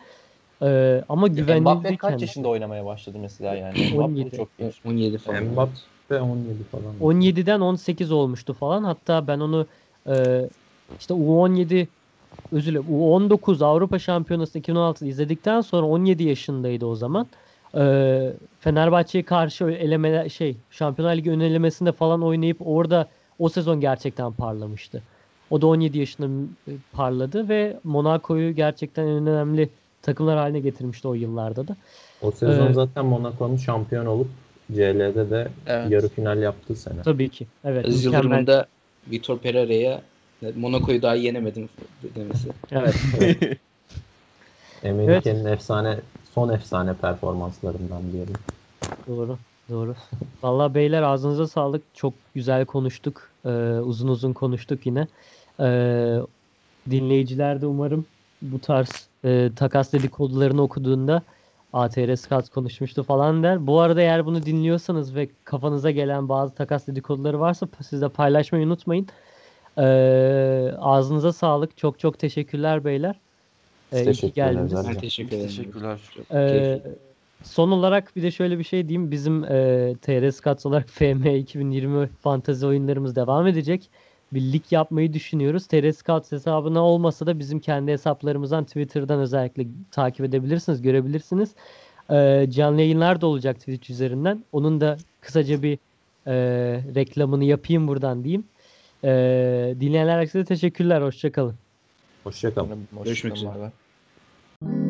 E, ama Mbappe güvenilirdi kaç kendisi. yaşında oynamaya başladı mesela yani? Mbappe 17. çok genç. 17 falan. Mbappe 17 falan. 17'den 18 olmuştu falan. Hatta ben onu e, işte U17 özür dilerim U19 Avrupa Şampiyonası 2016'da izledikten sonra 17 yaşındaydı o zaman. E, Fenerbahçe'ye karşı eleme şey Şampiyonlar Ligi ön elemesinde falan oynayıp orada o sezon gerçekten parlamıştı. O da 17 yaşında parladı ve Monaco'yu gerçekten en önemli takımlar haline getirmişti o yıllarda da. O sezon Ee, zaten Monaco'nun şampiyon olup CL'de de Evet. yarı final yaptığı sene. Tabii ki. Evet. Aziz mükemmel. Yıldırım'ın da Vitor Pereira'ya Monaco'yu daha yenemedim demesi. Evet. Emenike'nin efsane son efsane performanslarından diyelim. Doğru, doğru. Vallahi beyler ağzınıza sağlık. Çok güzel konuştuk. Ee, uzun uzun konuştuk yine. Ee, dinleyiciler de umarım bu tarz e, takas dedikodularını okuduğunda ATR Scout konuşmuştu falan der. Bu arada eğer bunu dinliyorsanız ve kafanıza gelen bazı takas dedikoduları varsa siz de paylaşmayı unutmayın. Ee, ağzınıza sağlık. Çok çok teşekkürler beyler. Biz Ee, iyi ki teşekkür ederiz geldiniz. teşekkür ederim. Teşekkürler. Ee, keyifli. son olarak bir de şöyle bir şey diyeyim. Bizim e, TR Scouts olarak FM 2020 fantezi oyunlarımız devam edecek. Bir lig yapmayı düşünüyoruz. TR Scouts hesabına olmasa da bizim kendi hesaplarımızdan Twitter'dan özellikle takip edebilirsiniz, görebilirsiniz. Ee, canlı yayınlar da olacak Twitch üzerinden. Onun da kısaca bir e, reklamını yapayım buradan diyeyim. Ee, dinleyenler herkese teşekkürler. Hoşçakalın. Hoşçakalın. Görüşmek üzere. Hoşçakalın.